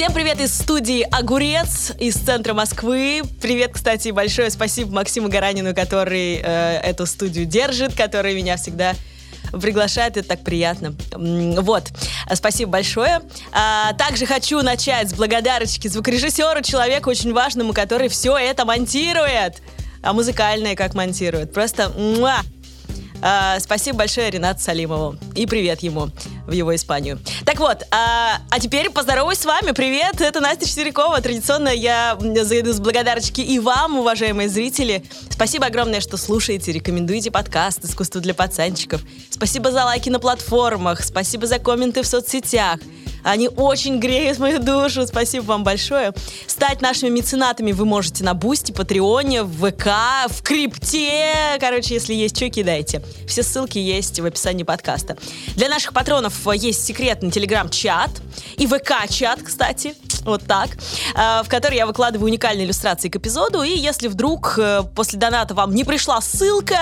Всем привет из студии «Огурец» из центра Москвы. Привет, кстати, большое спасибо Максиму Гаранину, который э, эту студию держит, который меня всегда приглашает, это так приятно. Вот, спасибо большое. А, также хочу начать с благодарочки звукорежиссеру, человеку очень важному, который все это монтирует. А музыкальное как монтирует. Просто муа! А, спасибо большое Ренату Салимову. И привет ему в его Испанию. Так вот, а, а теперь поздороваюсь с вами. Привет, это Настя Четверякова. Традиционно я зайду с благодарочки и вам, уважаемые зрители. Спасибо огромное, что слушаете, рекомендуете подкаст «Искусство для пацанчиков». Спасибо за лайки на платформах, спасибо за комменты в соцсетях. Они очень греют мою душу. Спасибо вам большое. Стать нашими меценатами вы можете на Бусти, Патреоне, в ВК, в Крипте. Короче, если есть что, кидайте. Все ссылки есть в описании подкаста. Для наших патронов есть секретный телеграм-чат и ВК-чат, кстати. Вот так. А, в который я выкладываю уникальные иллюстрации к эпизоду. И если вдруг э, после доната вам не пришла ссылка,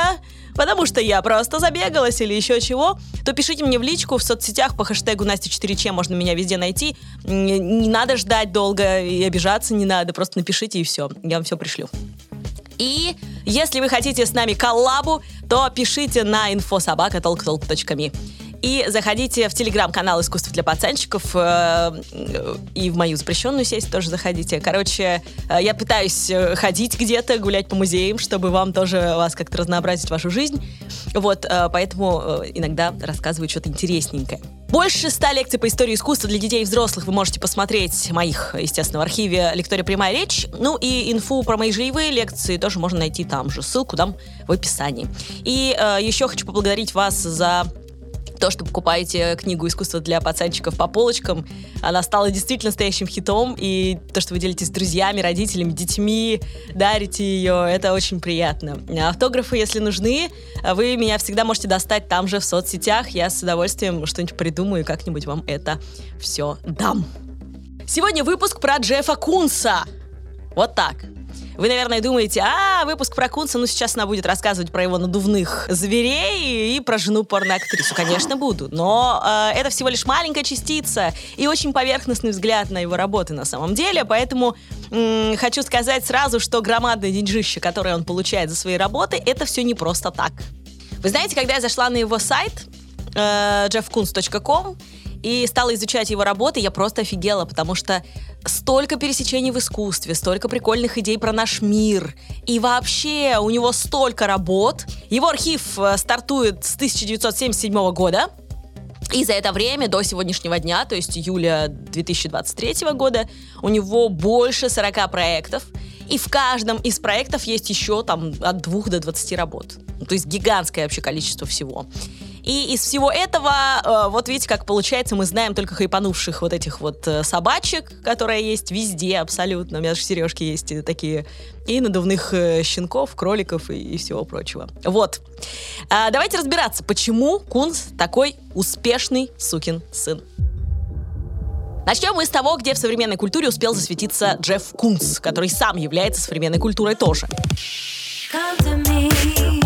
потому что я просто забегалась или еще чего, то пишите мне в личку в соцсетях по хэштегу Настя 4Ч, можно меня везде найти. Не надо ждать долго и обижаться не надо, просто напишите и все, я вам все пришлю. И если вы хотите с нами коллабу, то пишите на infosobaka.talktalk.me. И заходите в телеграм-канал «Искусство для пацанчиков» э, и в мою запрещенную сеть тоже заходите. Короче, э, я пытаюсь э, ходить где-то, гулять по музеям, чтобы вам тоже вас как-то разнообразить вашу жизнь. Вот, поэтому иногда рассказываю что-то интересненькое. Больше ста лекций по истории искусства для детей и взрослых вы можете посмотреть моих, естественно, в архиве «Лектория прямая речь». Ну и инфу про мои живые лекции тоже можно найти там же. Ссылку дам в описании. И э, еще хочу поблагодарить вас за то, что покупаете книгу «Искусство для пацанчиков» по полочкам, она стала действительно настоящим хитом, и то, что вы делитесь с друзьями, родителями, детьми, дарите ее, это очень приятно. Автографы, если нужны, вы меня всегда можете достать там же в соцсетях, я с удовольствием что-нибудь придумаю и как-нибудь вам это все дам. Сегодня выпуск про Джеффа Кунса. Вот так. Вы, наверное, думаете, а, выпуск про Кунца, ну сейчас она будет рассказывать про его надувных зверей и про жену порноактрису. Конечно, буду. Но э, это всего лишь маленькая частица и очень поверхностный взгляд на его работы на самом деле. Поэтому м- хочу сказать сразу, что громадное деньжище, которое он получает за свои работы, это все не просто так. Вы знаете, когда я зашла на его сайт э, jeffkunz.com, и стала изучать его работы, я просто офигела, потому что столько пересечений в искусстве, столько прикольных идей про наш мир. И вообще у него столько работ. Его архив э, стартует с 1977 года. И за это время, до сегодняшнего дня, то есть июля 2023 года, у него больше 40 проектов. И в каждом из проектов есть еще там от 2 до 20 работ. То есть гигантское вообще количество всего. И из всего этого, э, вот видите, как получается, мы знаем только хайпанувших вот этих вот э, собачек, которые есть везде абсолютно. У меня даже сережки есть такие. И надувных э, щенков, кроликов и, и всего прочего. Вот. А, давайте разбираться, почему Кунс такой успешный сукин сын. Начнем мы с того, где в современной культуре успел засветиться Джефф Кунс, который сам является современной культурой тоже. Come to me.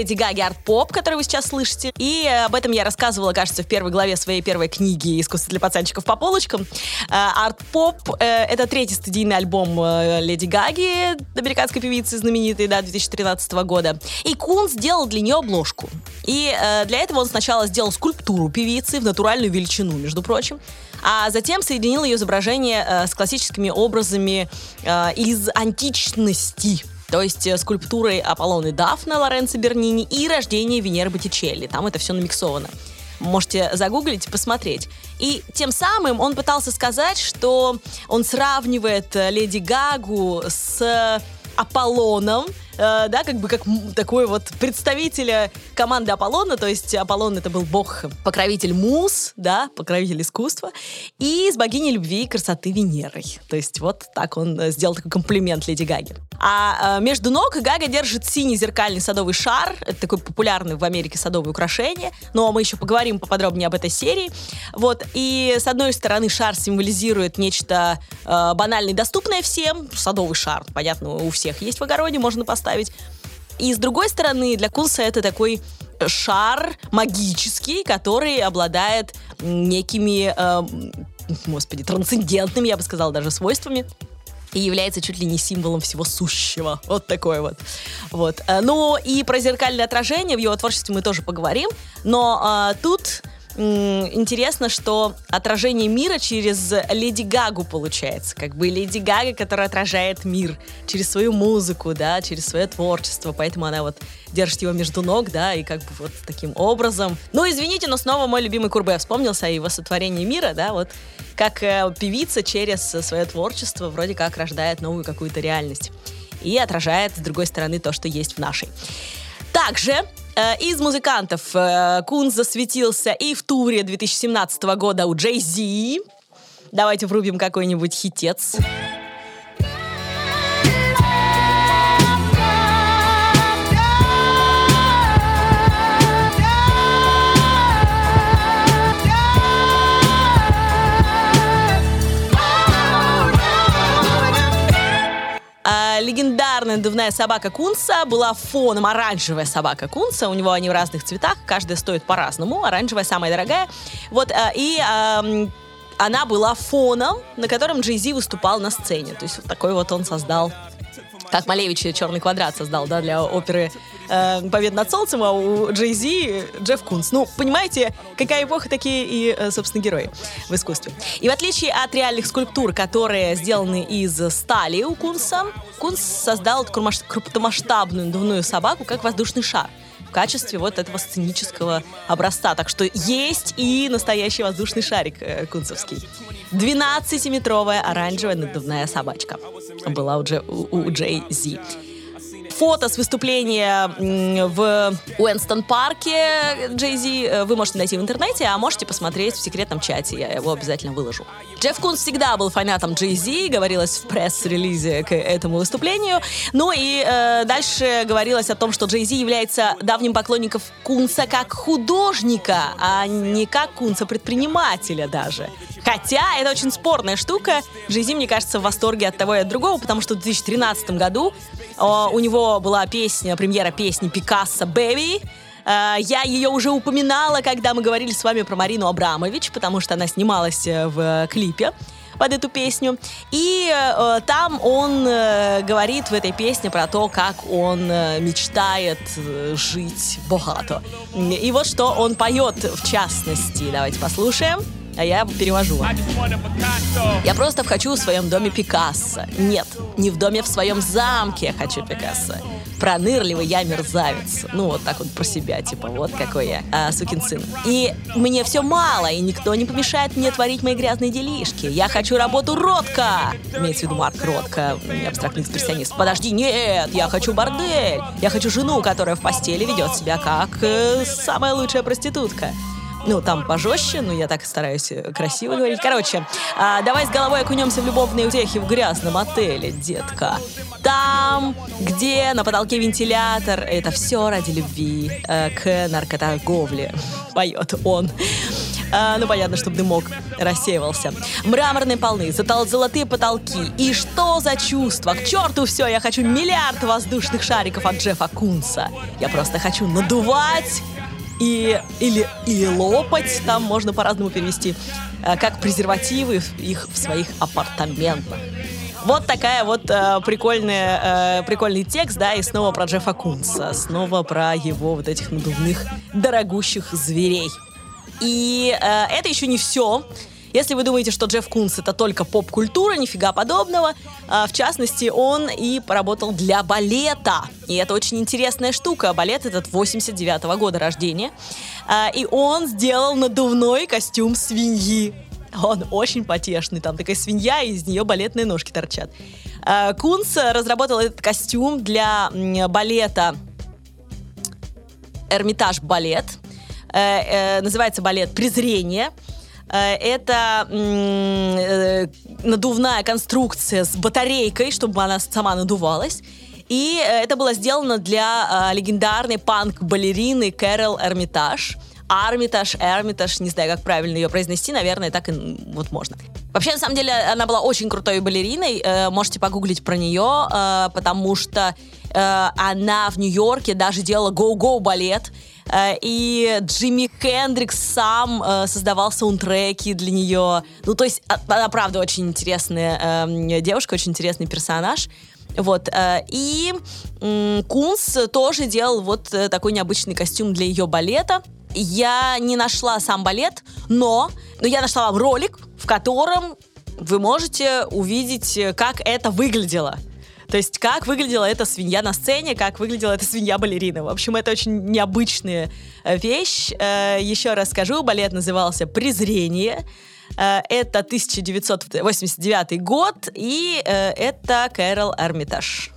Леди Гаги арт-поп, который вы сейчас слышите. И об этом я рассказывала, кажется, в первой главе своей первой книги «Искусство для пацанчиков по полочкам». Э, арт-поп э, — это третий студийный альбом э, Леди Гаги, американской певицы знаменитой, да, 2013 года. И Кун сделал для нее обложку. И для этого он сначала сделал скульптуру певицы в натуральную величину, между прочим а затем соединил ее изображение э, с классическими образами э, из античности то есть э, скульптурой Аполлоны Дафна Лоренцо Бернини и рождение Венеры Боттичелли. Там это все намиксовано. Можете загуглить и посмотреть. И тем самым он пытался сказать, что он сравнивает э, Леди Гагу с Аполлоном, э, да, как бы как такой вот представителя команды Аполлона, то есть Аполлон это был бог, покровитель мус, да, покровитель искусства, и с богиней любви и красоты Венерой. То есть вот так он э, сделал такой комплимент Леди Гаге. А э, между ног Гага держит синий зеркальный садовый шар, это такой популярный в Америке садовое украшение, но мы еще поговорим поподробнее об этой серии. Вот, и с одной стороны шар символизирует нечто банальное и доступное всем, садовый шар, понятно, у всех есть в огороде, можно поставить. И с другой стороны, для Кунса это такой шар магический, который обладает некими, э, господи, трансцендентными, я бы сказала, даже свойствами и является чуть ли не символом всего сущего. Вот такой вот. вот. Э, ну и про зеркальное отражение в его творчестве мы тоже поговорим, но а, тут интересно, что отражение мира через Леди Гагу получается. Как бы Леди Гага, которая отражает мир через свою музыку, да, через свое творчество. Поэтому она вот держит его между ног, да, и как бы вот таким образом. Ну, извините, но снова мой любимый Курбе вспомнился о его сотворении мира, да, вот как э, певица через свое творчество вроде как рождает новую какую-то реальность и отражает, с другой стороны, то, что есть в нашей. Также из музыкантов э, Кун засветился и в туре 2017 года у Джей Зи. Давайте врубим какой-нибудь хитец. Легендарная надувная собака Кунса была фоном оранжевая собака Кунса. У него они в разных цветах, каждая стоит по-разному. Оранжевая самая дорогая. Вот, э, и э, она была фоном, на котором Джей Зи выступал на сцене. То есть вот такой вот он создал как Малевич «Черный квадрат» создал, да, для оперы э, «Победа над солнцем», а у Джей Зи Джефф Кунс. Ну, понимаете, какая эпоха, такие и, э, собственно, герои в искусстве. И в отличие от реальных скульптур, которые сделаны из стали у Кунса, Кунс создал крупномасштабную надувную собаку, как воздушный шар качестве вот этого сценического образца. Так что есть и настоящий воздушный шарик э, кунцевский. 12-метровая оранжевая надувная собачка была у, Дже, у, у Джей Зи фото с выступления в Уэнстон парке Джей Зи э, вы можете найти в интернете, а можете посмотреть в секретном чате, я его обязательно выложу. Джефф Кунс всегда был фанатом Джей Зи, говорилось в пресс-релизе к этому выступлению. Ну и э, дальше говорилось о том, что Джей Зи является давним поклонником Кунса как художника, а не как Кунса-предпринимателя даже. Хотя это очень спорная штука. Джей Зи, мне кажется, в восторге от того и от другого, потому что в 2013 году э, у него была песня, премьера песни Пикассо. Э, я ее уже упоминала, когда мы говорили с вами про Марину Абрамович, потому что она снималась э, в клипе под эту песню. И э, там он э, говорит в этой песне про то, как он э, мечтает э, жить богато. И вот что он поет в частности. Давайте послушаем а я перевожу вам. Я просто хочу в своем доме Пикассо. Нет, не в доме, в своем замке я хочу Пикассо. Пронырливый я мерзавец. Ну, вот так вот про себя, типа, вот какой я, а, сукин сын. И мне все мало, и никто не помешает мне творить мои грязные делишки. Я хочу работу Ротка. Имеется в виду Марк Ротко, абстрактный экспрессионист. Подожди, нет, я хочу бордель. Я хочу жену, которая в постели ведет себя как э, самая лучшая проститутка. Ну, там пожестче, но я так стараюсь э, красиво говорить. Короче, а, давай с головой окунемся в любовные утехи в грязном отеле, детка. Там, где на потолке вентилятор, это все ради любви э, к наркоторговле. Поет он. А, ну, понятно, чтобы дымок рассеивался. Мраморные полны, золотые потолки. И что за чувство? К черту все, я хочу миллиард воздушных шариков от Джеффа Кунса. Я просто хочу надувать и, или, или лопать, там можно по-разному перевести, э, как презервативы их в своих апартаментах. Вот такая вот э, прикольная, э, прикольный текст, да, и снова про Джеффа Кунса, снова про его вот этих надувных дорогущих зверей. И э, это еще не все. Если вы думаете, что Джефф Кунс это только поп-культура, нифига подобного. А, в частности, он и поработал для балета. И это очень интересная штука. Балет этот 89 -го года рождения. А, и он сделал надувной костюм свиньи. Он очень потешный, там такая свинья, и из нее балетные ножки торчат. Э, Кунц разработал этот костюм для балета Эрмитаж балет. Э, э, называется балет «Презрение». Э, это надувная конструкция с батарейкой, чтобы она сама надувалась. И это было сделано для легендарной панк-балерины Кэрол Эрмитаж. Армитаж, Эрмитаж, не знаю, как правильно ее произнести, наверное, так и вот можно. Вообще, на самом деле, она была очень крутой балериной, можете погуглить про нее, потому что она в Нью-Йорке даже делала go-go балет, Э, и Джимми Хендрикс сам э, создавал саундтреки для нее. Ну, то есть, а, она, правда, очень интересная эм, девушка, очень интересный персонаж. Вот. Э, и Кунс тоже делал вот такой необычный костюм для ее балета. Я не нашла сам балет, но, но я нашла вам ролик, в котором вы можете увидеть, как это выглядело. То есть как выглядела эта свинья на сцене, как выглядела эта свинья-балерина. В общем, это очень необычная э, вещь. Э, еще раз скажу, балет назывался «Презрение». Э, это 1989 год, и это Кэрол Армитаж.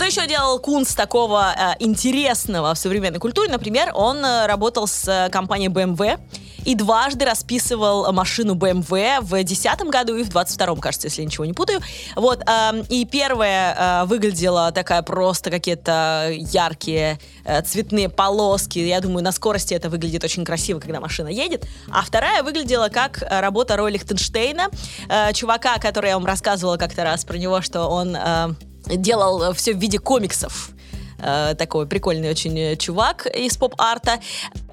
Что еще делал Кунс такого э, интересного в современной культуре? Например, он э, работал с компанией BMW и дважды расписывал машину BMW в 2010 году и в 22 кажется, если я ничего не путаю. Вот, э, и первая э, выглядела такая просто какие-то яркие э, цветные полоски. Я думаю, на скорости это выглядит очень красиво, когда машина едет. А вторая выглядела как работа Роя Лихтенштейна, э, чувака, который я вам рассказывала как-то раз про него, что он э, делал все в виде комиксов э, такой прикольный очень чувак из поп-арта.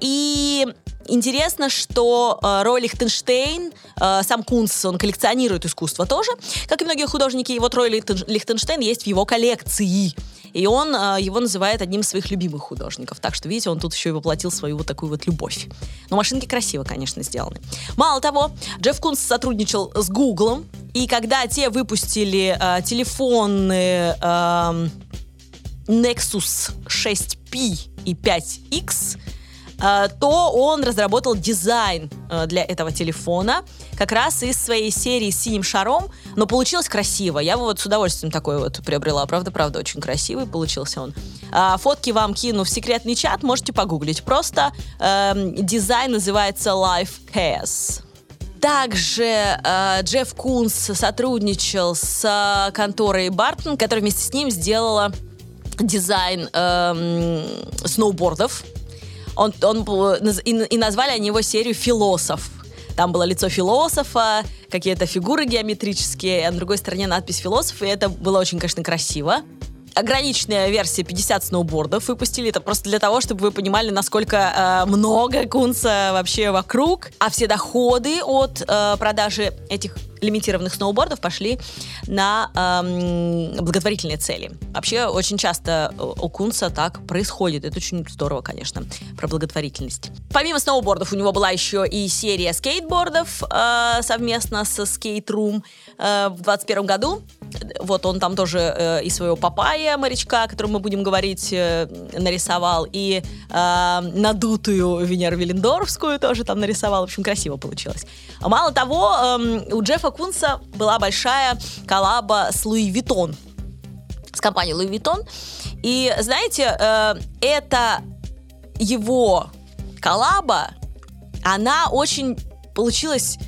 И Интересно, что э, Рой Лихтенштейн, э, сам Кунс, он коллекционирует искусство тоже, как и многие художники. И вот Рой Лихтенштейн есть в его коллекции. И он э, его называет одним из своих любимых художников. Так что, видите, он тут еще и воплотил свою вот такую вот любовь. Но машинки красиво, конечно, сделаны. Мало того, Джефф Кунс сотрудничал с Гуглом, и когда те выпустили э, телефоны э, Nexus 6P и 5X, Э, то он разработал дизайн э, для этого телефона как раз из своей серии с синим шаром, но получилось красиво. Я вот с удовольствием такой вот приобрела. Правда-правда, очень красивый получился он. А, фотки вам кину в секретный чат, можете погуглить. Просто э, дизайн называется Life Chaos. Также э, Джефф Кунс сотрудничал с э, конторой Бартон, которая вместе с ним сделала дизайн э, сноубордов он, он, и, и назвали они его серию «Философ». Там было лицо философа, какие-то фигуры геометрические, а на другой стороне надпись «Философ», и это было очень, конечно, красиво ограниченная версия 50 сноубордов выпустили. Это просто для того, чтобы вы понимали, насколько э, много кунса вообще вокруг. А все доходы от э, продажи этих лимитированных сноубордов пошли на эм, благотворительные цели. Вообще, очень часто у Кунса так происходит. Это очень здорово, конечно, про благотворительность. Помимо сноубордов, у него была еще и серия скейтбордов э, совместно со Skate Room э, в 2021 году. Вот он там тоже э, и своего папая, морячка, о котором мы будем говорить, э, нарисовал, и э, надутую Венеру Велендорфскую тоже там нарисовал. В общем, красиво получилось. Мало того, э, у Джеффа Кунса была большая коллаба с Louis Vuitton, с компанией Луи Виттон. И, знаете, э, это его коллаба, она очень получилась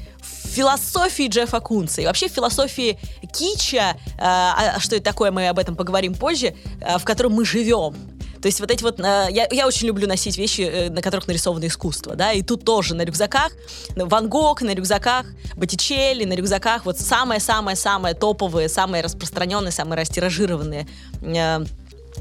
философии Джеффа Кунса и вообще философии кича, э, а что это такое, мы об этом поговорим позже, э, в котором мы живем. То есть вот эти вот... Я, я очень люблю носить вещи, э, на которых нарисовано искусство, да, и тут тоже на рюкзаках Ван Гог, на рюкзаках Боттичелли, на рюкзаках вот самые-самые-самые топовые, самые распространенные, самые растиражированные э,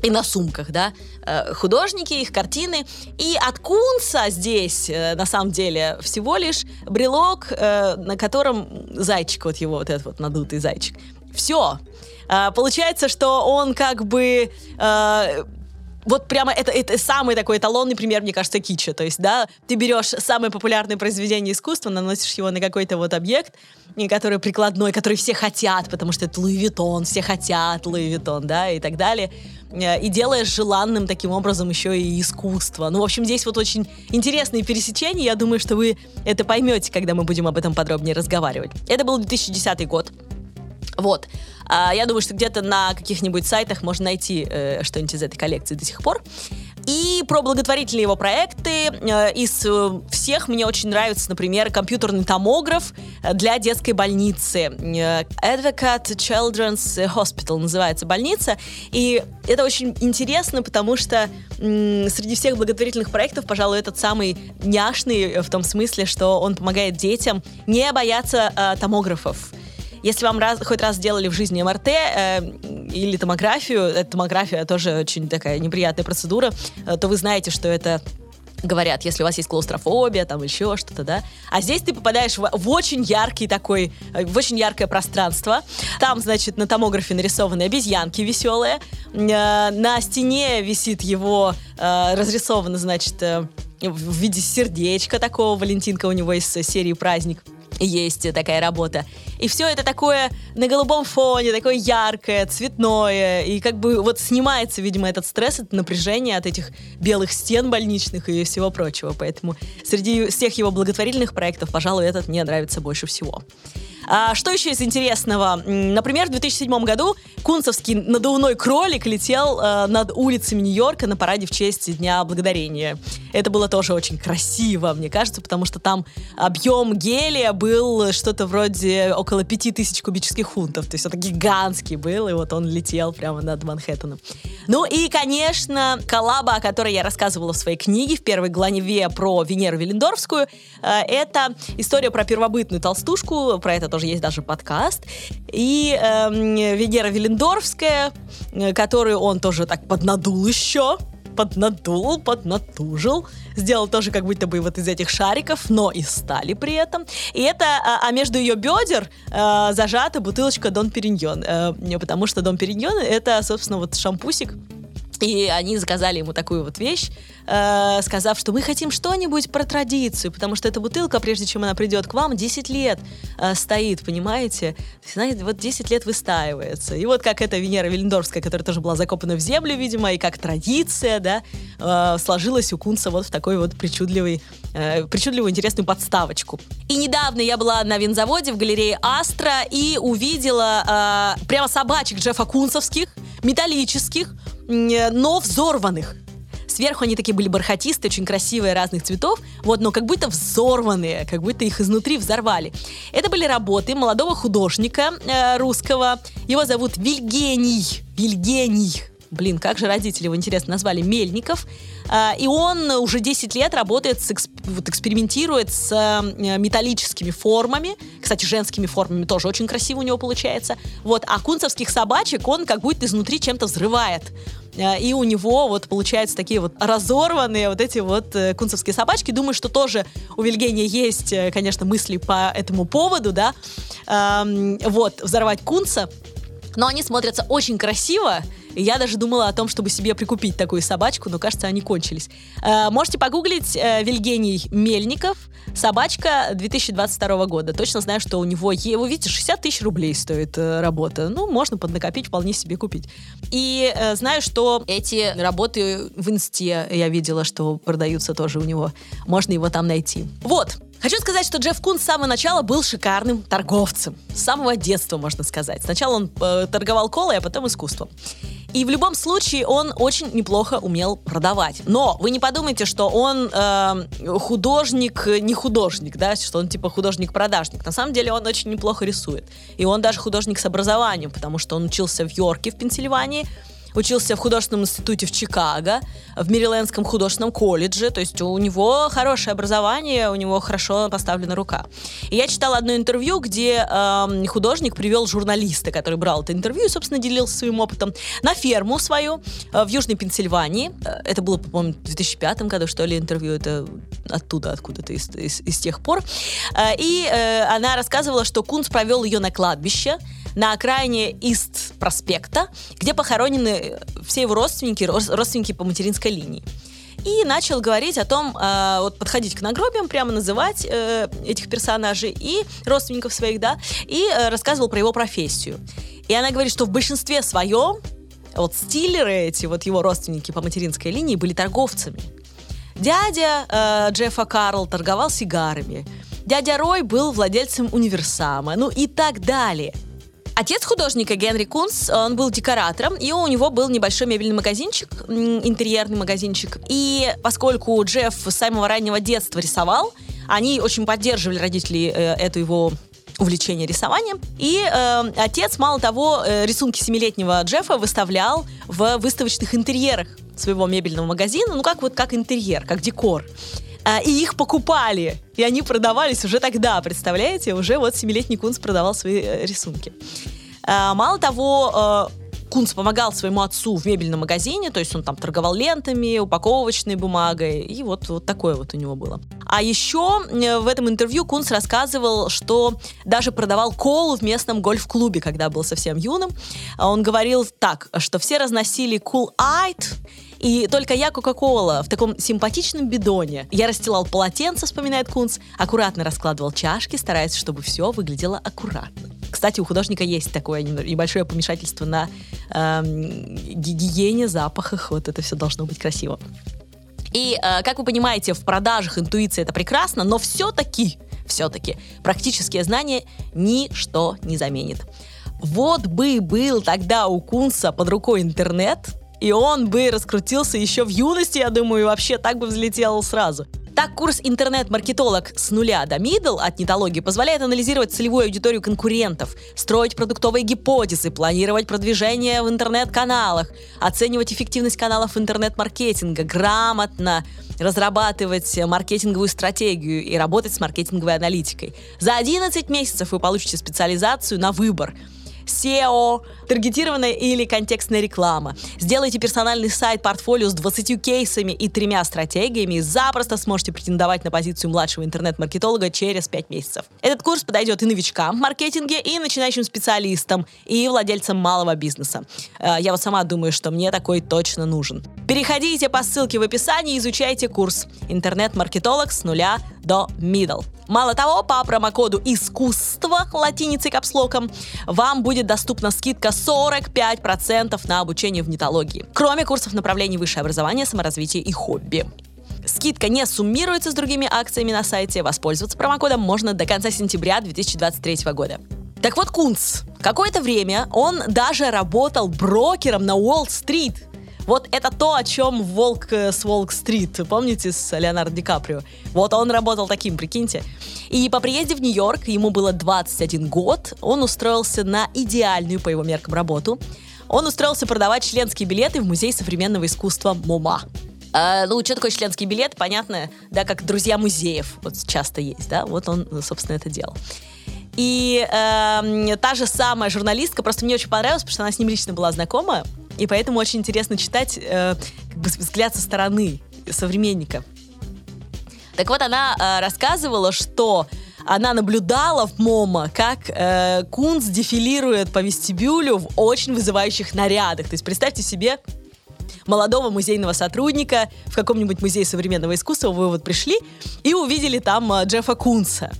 и на сумках, да, э, художники, их картины. И от Кунца здесь, э, на самом деле, всего лишь брелок, э, на котором зайчик, вот его вот этот вот надутый зайчик. Все. Получается, что он как бы вот прямо это, это самый такой эталонный пример, мне кажется, кича. То есть, да, ты берешь самое популярное произведение искусства, наносишь его на какой-то вот объект, который прикладной, который все хотят, потому что это Louis Vuitton, все хотят Louis Vuitton, да, и так далее. Э, и делаешь желанным таким образом еще и искусство. Ну, в общем, здесь вот очень интересные пересечения. Я думаю, что вы это поймете, когда мы будем об этом подробнее разговаривать. Это был 2010 год. Вот. А, я думаю, что где-то на каких-нибудь сайтах можно найти э, что-нибудь из этой коллекции до сих пор. И про благотворительные его проекты. Э, из э, всех мне очень нравится, например, компьютерный томограф для детской больницы. Э, Advocate Children's Hospital называется больница. И это очень интересно, потому что среди всех благотворительных проектов, пожалуй, этот самый няшный в том смысле, что он помогает детям не бояться э, томографов. Если вам раз, хоть раз сделали в жизни МРТ э, или томографию, эта томография тоже очень такая неприятная процедура, э, то вы знаете, что это говорят, если у вас есть клаустрофобия, там еще что-то, да. А здесь ты попадаешь в, в очень яркий такой, э, в очень яркое пространство. Там, значит, на томографе нарисованы обезьянки веселые. Э, на стене висит его, э, разрисовано, значит, э, в виде сердечка такого. Валентинка у него из серии «Праздник» есть такая работа. И все это такое на голубом фоне, такое яркое, цветное. И как бы вот снимается, видимо, этот стресс, это напряжение от этих белых стен больничных и всего прочего. Поэтому среди всех его благотворительных проектов, пожалуй, этот мне нравится больше всего. А, что еще из интересного? Например, в 2007 году кунцевский надувной кролик летел э, над улицами Нью-Йорка на параде в честь Дня Благодарения. Это было тоже очень красиво, мне кажется, потому что там объем гелия был что-то вроде около 5000 кубических фунтов. То есть это гигантский был, и вот он летел прямо над Манхэттеном. Ну и, конечно, коллаба, о которой я рассказывала в своей книге в первой главе про Венеру Велендорфскую, э, это история про первобытную толстушку, про это тоже тоже есть даже подкаст. И э, Венера Велендорфская, э, которую он тоже так поднадул еще, поднадул, поднатужил. Сделал тоже как будто бы вот из этих шариков, но и стали при этом. И это, а, а между ее бедер э, зажата бутылочка Дон Периньон. Э, потому что Дон Периньон это, собственно, вот шампусик, и они заказали ему такую вот вещь, э, сказав, что мы хотим что-нибудь про традицию, потому что эта бутылка, прежде чем она придет к вам, 10 лет э, стоит, понимаете? Знаете, вот 10 лет выстаивается. И вот как эта Венера Велендорфская, которая тоже была закопана в землю, видимо, и как традиция, да, э, сложилась у Кунца вот в такой вот причудливый, э, причудливую интересную подставочку. И недавно я была на винзаводе в галерее Астра и увидела э, прямо собачек Джеффа Кунцевских, металлических, но взорванных. Сверху они такие были бархатистые, очень красивые, разных цветов, вот, но как будто взорванные, как будто их изнутри взорвали. Это были работы молодого художника э, русского. Его зовут Вильгений. Вильгений. Блин, как же родители его, интересно, назвали Мельников. А, и он уже 10 лет работает, с, вот, экспериментирует с э, металлическими формами. Кстати, женскими формами тоже очень красиво у него получается. Вот, а кунцевских собачек он как будто изнутри чем-то взрывает. Э, и у него вот получаются такие вот разорванные вот эти вот э, кунцевские собачки. Думаю, что тоже у Вильгения есть, конечно, мысли по этому поводу, да. Вот, взорвать кунца. Но они смотрятся очень красиво, я даже думала о том, чтобы себе прикупить такую собачку, но, кажется, они кончились. Э, можете погуглить э, Вильгений Мельников, собачка 2022 года. Точно знаю, что у него, вы видите, 60 тысяч рублей стоит э, работа. Ну, можно поднакопить, вполне себе купить. И э, знаю, что эти работы в инсте я видела, что продаются тоже у него. Можно его там найти. Вот, Хочу сказать, что Джефф Кун с самого начала был шикарным торговцем. С самого детства, можно сказать. Сначала он э, торговал колой, а потом искусством. И в любом случае он очень неплохо умел продавать. Но вы не подумайте, что он э, художник, не художник, да, что он типа художник-продажник. На самом деле он очень неплохо рисует. И он даже художник с образованием, потому что он учился в Йорке, в Пенсильвании, учился в художественном институте в Чикаго, в Мэрилендском художественном колледже, то есть у него хорошее образование, у него хорошо поставлена рука. И я читала одно интервью, где э, художник привел журналиста, который брал это интервью и, собственно, делился своим опытом, на ферму свою э, в Южной Пенсильвании. Э, это было, по-моему, в 2005 году, что ли, интервью, это оттуда, откуда-то из, из, из тех пор. Э, и э, она рассказывала, что Кунц провел ее на кладбище, на окраине Ист проспекта, где похоронены все его родственники, родственники по материнской линии. И начал говорить о том, э, вот подходить к нагробиям, прямо называть э, этих персонажей и родственников своих, да, и э, рассказывал про его профессию. И она говорит, что в большинстве своем вот стиллеры эти, вот его родственники по материнской линии были торговцами. Дядя э, Джеффа Карл торговал сигарами. Дядя Рой был владельцем универсама, ну и так далее – Отец художника Генри Кунс, он был декоратором, и у него был небольшой мебельный магазинчик, интерьерный магазинчик. И поскольку Джефф с самого раннего детства рисовал, они очень поддерживали родители э, эту его увлечение рисованием. И э, отец, мало того, э, рисунки семилетнего Джеффа выставлял в выставочных интерьерах своего мебельного магазина, ну как вот как интерьер, как декор. А, и их покупали, и они продавались уже тогда, представляете? Уже вот семилетний Кунс продавал свои э, рисунки. А, мало того, э, Кунс помогал своему отцу в мебельном магазине, то есть он там торговал лентами, упаковочной бумагой, и вот, вот такое вот у него было. А еще э, в этом интервью Кунс рассказывал, что даже продавал колу в местном гольф-клубе, когда был совсем юным. А он говорил так, что все разносили Cool Eyed, и только я Кока-Кола в таком симпатичном бидоне. Я расстилал полотенце, вспоминает Кунс, аккуратно раскладывал чашки, стараясь, чтобы все выглядело аккуратно. Кстати, у художника есть такое небольшое помешательство на э, гигиене, запахах. Вот это все должно быть красиво. И, э, как вы понимаете, в продажах интуиция это прекрасно, но все-таки, все-таки практические знания ничто не заменит. Вот бы был тогда у Кунса под рукой интернет, и он бы раскрутился еще в юности, я думаю, и вообще так бы взлетел сразу. Так, курс «Интернет-маркетолог с нуля до middle» от нетологии позволяет анализировать целевую аудиторию конкурентов, строить продуктовые гипотезы, планировать продвижение в интернет-каналах, оценивать эффективность каналов интернет-маркетинга, грамотно разрабатывать маркетинговую стратегию и работать с маркетинговой аналитикой. За 11 месяцев вы получите специализацию на выбор – SEO, таргетированная или контекстная реклама. Сделайте персональный сайт-портфолио с 20 кейсами и тремя стратегиями и запросто сможете претендовать на позицию младшего интернет-маркетолога через 5 месяцев. Этот курс подойдет и новичкам в маркетинге, и начинающим специалистам, и владельцам малого бизнеса. Э, я вот сама думаю, что мне такой точно нужен. Переходите по ссылке в описании и изучайте курс «Интернет-маркетолог с нуля до middle». Мало того, по промокоду «Искусство» латиницей капслоком вам будет доступна скидка 45% на обучение в нетологии. Кроме курсов направлений высшее образование, саморазвитие и хобби. Скидка не суммируется с другими акциями на сайте. Воспользоваться промокодом можно до конца сентября 2023 года. Так вот, Кунц. Какое-то время он даже работал брокером на Уолл-стрит. Вот это то, о чем Волк э, с Волк-стрит, помните, с Леонардо Ди Каприо? Вот он работал таким, прикиньте. И по приезде в Нью-Йорк, ему было 21 год, он устроился на идеальную по его меркам работу. Он устроился продавать членские билеты в Музей современного искусства МОМА. А, ну, что такое членский билет, понятно, да, как друзья музеев, вот часто есть, да, вот он, собственно, это делал. И э, та же самая журналистка, просто мне очень понравилось, потому что она с ним лично была знакома, и поэтому очень интересно читать э, как бы взгляд со стороны современника. Так вот, она э, рассказывала, что она наблюдала в МОМА, как э, Кунц дефилирует по вестибюлю в очень вызывающих нарядах. То есть представьте себе молодого музейного сотрудника в каком-нибудь музее современного искусства. Вы вот пришли и увидели там э, Джеффа Кунца,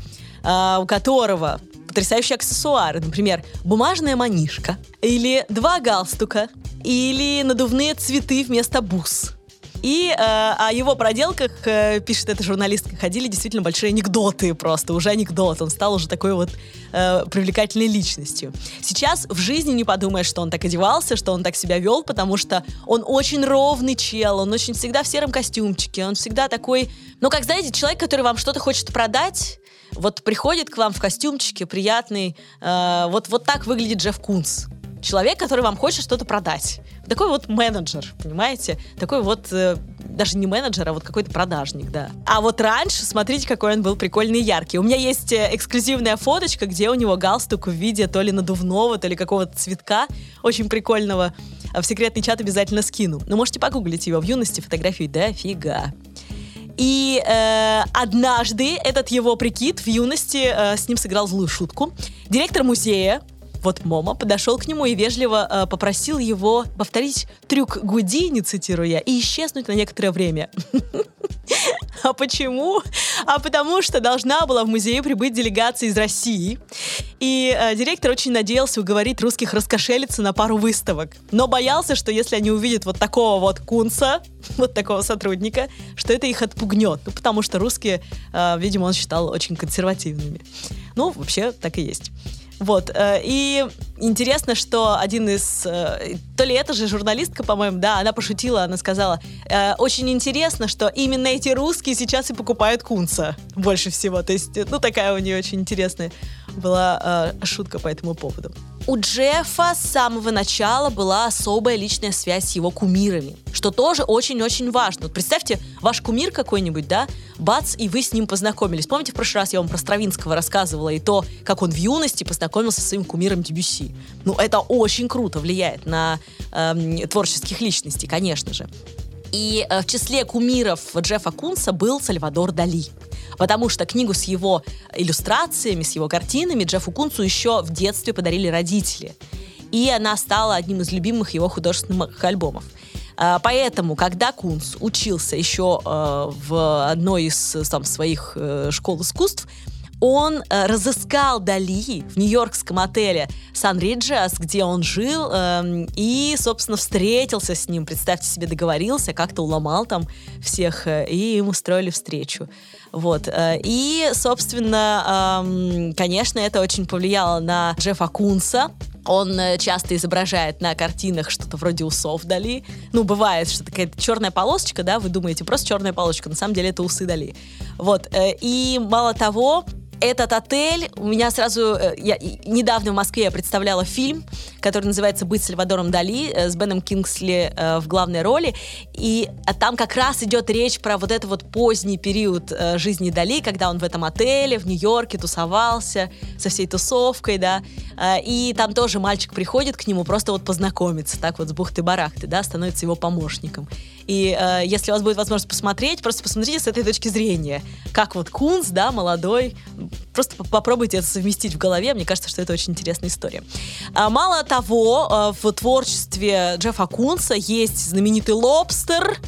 э, у которого потрясающие аксессуары. Например, бумажная манишка, или два галстука, или надувные цветы вместо бус. И э, о его проделках, э, пишет эта журналистка, ходили действительно большие анекдоты просто, уже анекдот. Он стал уже такой вот э, привлекательной личностью. Сейчас в жизни не подумаешь, что он так одевался, что он так себя вел, потому что он очень ровный чел, он очень всегда в сером костюмчике, он всегда такой, ну, как знаете, человек, который вам что-то хочет продать, вот приходит к вам в костюмчике приятный, э, вот, вот так выглядит Джефф Кунс человек, который вам хочет что-то продать. Такой вот менеджер, понимаете? Такой вот э, даже не менеджер, а вот какой-то продажник, да. А вот раньше, смотрите, какой он был прикольный и яркий. У меня есть э, эксклюзивная фоточка, где у него галстук в виде то ли надувного, то ли какого-то цветка очень прикольного. А в секретный чат обязательно скину. Но можете погуглить его в юности, фотографии дофига. И э, однажды этот его прикид в юности э, с ним сыграл злую шутку. Директор музея вот MoMA подошел к нему и вежливо э, попросил его повторить трюк Гудини, цитирую я, и исчезнуть на некоторое время. А почему? А потому что должна была в музее прибыть делегация из России. И э, директор очень надеялся уговорить русских раскошелиться на пару выставок. Но боялся, что если они увидят вот такого вот Кунса, вот такого сотрудника, что это их отпугнет. Ну, потому что русские, э, видимо, он считал очень консервативными. Ну, вообще, так и есть. Вот. Э, и интересно, что один из... Э, то ли это же журналистка, по-моему, да, она пошутила, она сказала, э, очень интересно, что именно эти русские сейчас и покупают кунца больше всего. То есть, ну, такая у нее очень интересная была э, шутка по этому поводу. У Джеффа с самого начала была особая личная связь с его кумирами, что тоже очень-очень важно. Вот представьте, ваш кумир какой-нибудь, да, бац, и вы с ним познакомились. Помните, в прошлый раз я вам про Стравинского рассказывала и то, как он в юности познакомился со своим кумиром Дебюси. Ну, это очень круто влияет на э, творческих личностей, конечно же. И э, в числе кумиров Джеффа Кунса был Сальвадор Дали потому что книгу с его иллюстрациями, с его картинами Джеффу Кунцу еще в детстве подарили родители. И она стала одним из любимых его художественных альбомов. А, поэтому, когда Кунц учился еще э, в одной из там, своих э, школ искусств, он э, разыскал Дали в нью-йоркском отеле Сан-Риджас, где он жил, э, и, собственно, встретился с ним. Представьте себе, договорился, как-то уломал там всех, э, и им устроили встречу. Вот. Э, и, собственно, э, конечно, это очень повлияло на Джеффа Кунса, он э, часто изображает на картинах что-то вроде усов Дали. Ну, бывает, что такая черная полосочка, да, вы думаете, просто черная полосочка, на самом деле это усы Дали. Вот. И мало того, этот отель, у меня сразу... Э, я, недавно в Москве я представляла фильм, который называется «Быть Сальвадором Дали» э, с Беном Кингсли э, в главной роли. И а там как раз идет речь про вот этот вот поздний период жизни Дали, когда он в этом отеле в Нью-Йорке тусовался со всей тусовкой, да. И там тоже мальчик приходит к нему просто вот познакомиться, так вот с бухты-барахты, да, становится его помощником. И э, если у вас будет возможность посмотреть, просто посмотрите с этой точки зрения, как вот Кунс, да, молодой, просто попробуйте это совместить в голове, мне кажется, что это очень интересная история. А, мало того, э, в творчестве Джеффа Кунса есть знаменитый лобстер,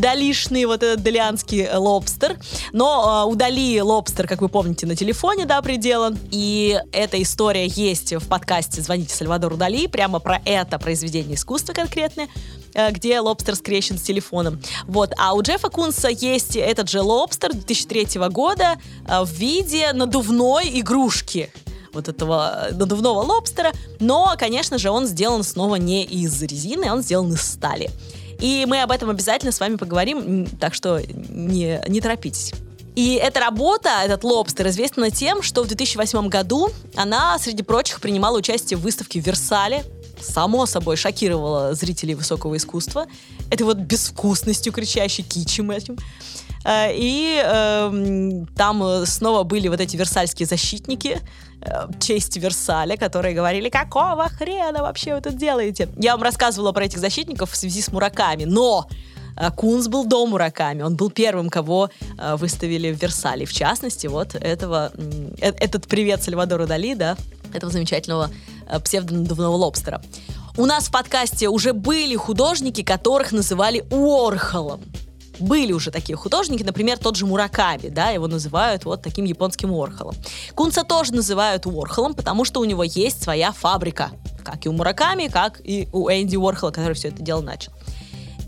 долишный вот этот делианский лобстер. Но э, удали лобстер, как вы помните, на телефоне, да, приделан. И эта история есть в подкасте «Звоните Сальвадору Дали», прямо про это произведение искусства конкретное э, где лобстер скрещен с телефоном. Вот. А у Джеффа Кунса есть этот же лобстер 2003 года э, в виде надувной игрушки вот этого надувного лобстера, но, конечно же, он сделан снова не из резины, он сделан из стали. И мы об этом обязательно с вами поговорим, так что не, не торопитесь. И эта работа, этот лобстер, известна тем, что в 2008 году она, среди прочих, принимала участие в выставке в Версале, само собой шокировала зрителей высокого искусства. Это вот безвкусностью кричащей кичем этим. И э, там снова были вот эти версальские защитники э, чести Версаля, которые говорили, какого хрена вообще вы тут делаете? Я вам рассказывала про этих защитников в связи с Мураками, но э, Кунс был до Мураками, он был первым, кого э, выставили в Версале. В частности, вот этого, этот привет Сальвадору Дали, да, этого замечательного псевдонадувного лобстера. У нас в подкасте уже были художники, которых называли Уорхолом были уже такие художники, например, тот же Мураками, да, его называют вот таким японским Уорхолом. Кунца тоже называют Уорхолом, потому что у него есть своя фабрика, как и у Мураками, как и у Энди Уорхола, который все это дело начал.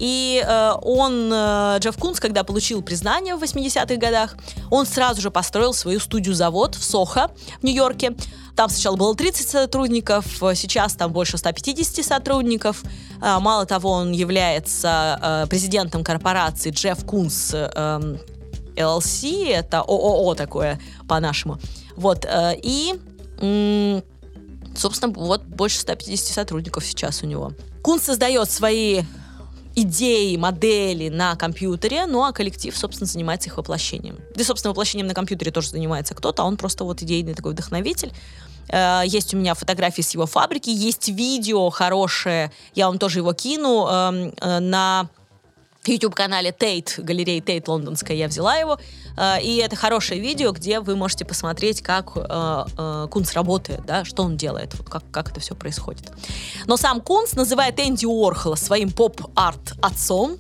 И э, он, э, Джефф Кунс, когда получил признание в 80-х годах, он сразу же построил свою студию-завод в Сохо в Нью-Йорке. Там сначала было 30 сотрудников, сейчас там больше 150 сотрудников. Э, мало того, он является э, президентом корпорации Джефф Кунс э, LLC, это ООО такое по-нашему. Вот, э, и собственно, вот больше 150 сотрудников сейчас у него. Кун создает свои идеи, модели на компьютере, ну а коллектив, собственно, занимается их воплощением. Да, собственно, воплощением на компьютере тоже занимается кто-то, а он просто вот идейный такой вдохновитель. Э, есть у меня фотографии с его фабрики, есть видео хорошее, я вам тоже его кину эм, э, на YouTube-канале Тейт, галереи Тейт лондонская, я взяла его. Э, и это хорошее видео, где вы можете посмотреть, как э, э, Кунс работает, да, что он делает, вот как, как это все происходит. Но сам Кунс называет Энди Уорхола своим поп-арт отцом,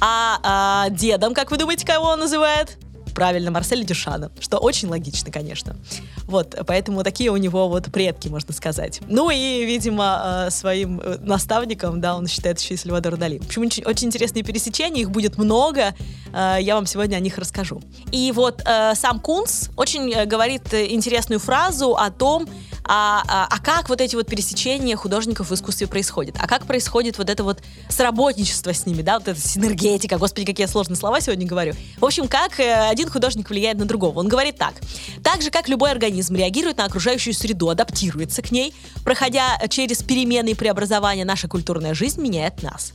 а, а дедом, как вы думаете, кого он называет? Правильно, Марсель Дюшана, что очень логично, конечно. Вот, поэтому такие у него вот предки, можно сказать. Ну и, видимо, э, своим э, наставником, да, он считает еще и Сальвадор Дали. В общем, очень, очень интересные пересечения, их будет много, э, я вам сегодня о них расскажу. И вот сам Кунс очень говорит интересную фразу о том, А, а, а как вот эти вот пересечения художников в искусстве происходят? А как происходит вот это вот сработничество с ними, да, вот эта синергетика, господи, какие сложные слова сегодня говорю. В общем, как э, один художник влияет на другого? Он говорит так. Так же, как любой организм реагирует на окружающую среду, адаптируется к ней, проходя через перемены и преобразования, наша культурная жизнь меняет нас.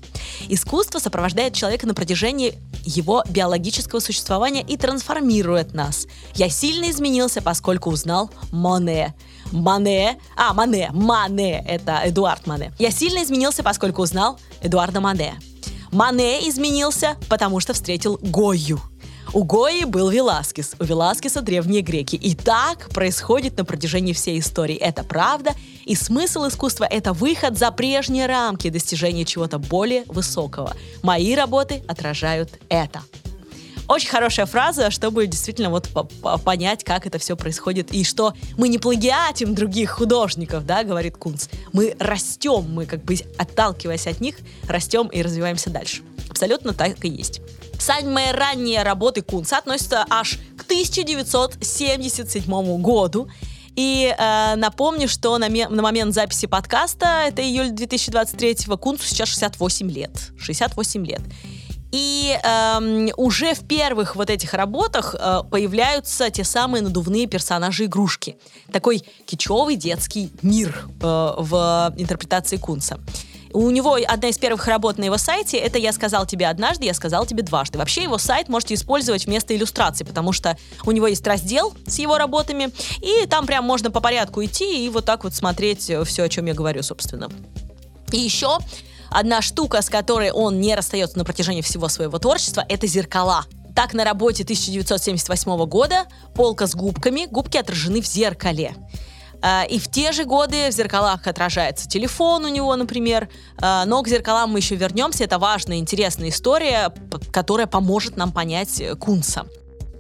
Искусство сопровождает человека на протяжении его биологического существования и трансформирует нас. Я сильно изменился, поскольку узнал Моне. Мане, а, Мане, Мане, это Эдуард Мане. Я сильно изменился, поскольку узнал Эдуарда Мане. Мане изменился, потому что встретил Гою. У Гои был Веласкес, у Веласкеса древние греки. И так происходит на протяжении всей истории. Это правда, и смысл искусства — это выход за прежние рамки достижения чего-то более высокого. Мои работы отражают это. Очень хорошая фраза, чтобы действительно вот понять, как это все происходит, и что мы не плагиатим других художников, да, говорит Кунц. Мы растем, мы как бы отталкиваясь от них, растем и развиваемся дальше. Абсолютно так и есть. Самые ранние работы Кунца относятся аж к 1977 году. И э, напомню, что на, на момент записи подкаста, это июль 2023 Кунцу сейчас 68 лет. 68 лет. И эм, уже в первых вот этих работах э, появляются те самые надувные персонажи-игрушки. Такой кичевый детский мир э, в интерпретации Кунца. У него одна из первых работ на его сайте это «Я сказал тебе однажды, я сказал тебе дважды». Вообще его сайт можете использовать вместо иллюстраций, потому что у него есть раздел с его работами, и там прям можно по порядку идти и вот так вот смотреть все, о чем я говорю, собственно. И еще Одна штука, с которой он не расстается на протяжении всего своего творчества, это зеркала. Так на работе 1978 года полка с губками, губки отражены в зеркале. А, и в те же годы в зеркалах отражается телефон у него, например. А, но к зеркалам мы еще вернемся. Это важная, интересная история, которая поможет нам понять Кунца.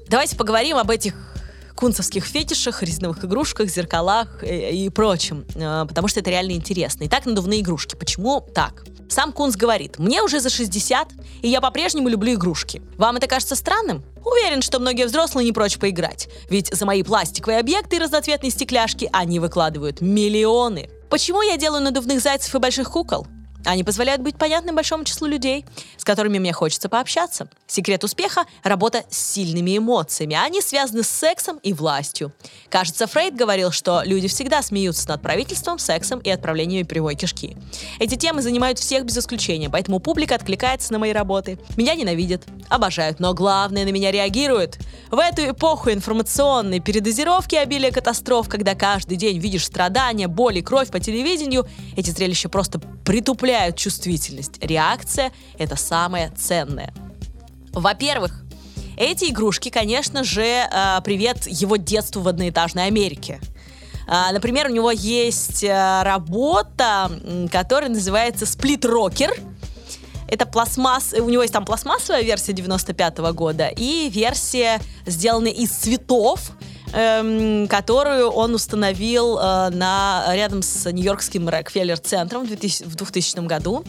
Давайте поговорим об этих кунцевских фетишах, резиновых игрушках, зеркалах э, и прочем, а, потому что это реально интересно. Итак, надувные игрушки. Почему так? Сам Кунс говорит, мне уже за 60, и я по-прежнему люблю игрушки. Вам это кажется странным? Уверен, что многие взрослые не прочь поиграть. Ведь за мои пластиковые объекты и разноцветные стекляшки они выкладывают миллионы. Почему я делаю надувных зайцев и больших кукол? Они позволяют быть понятным большому числу людей, с которыми мне хочется пообщаться. Секрет успеха – работа с сильными эмоциями. Они связаны с сексом и властью. Кажется, Фрейд говорил, что люди всегда смеются над правительством, сексом и отправлениями прямой кишки. Эти темы занимают всех без исключения, поэтому публика откликается на мои работы. Меня ненавидят, обожают, но главное на меня реагируют. В эту эпоху информационной передозировки обилия катастроф, когда каждый день видишь страдания, боль и кровь по телевидению, эти зрелища просто притупляют укрепляют чувствительность. Реакция — это самое ценное. Во-первых, эти игрушки, конечно же, э, привет его детству в одноэтажной Америке. Э, например, у него есть э, работа, которая называется «Сплит-рокер», это пластмасс, у него есть там пластмассовая версия 95 -го года и версия, сделанная из цветов, эм, которую он установил э, на, рядом с Нью-Йоркским Рокфеллер-центром в, 2000, в 2000 году.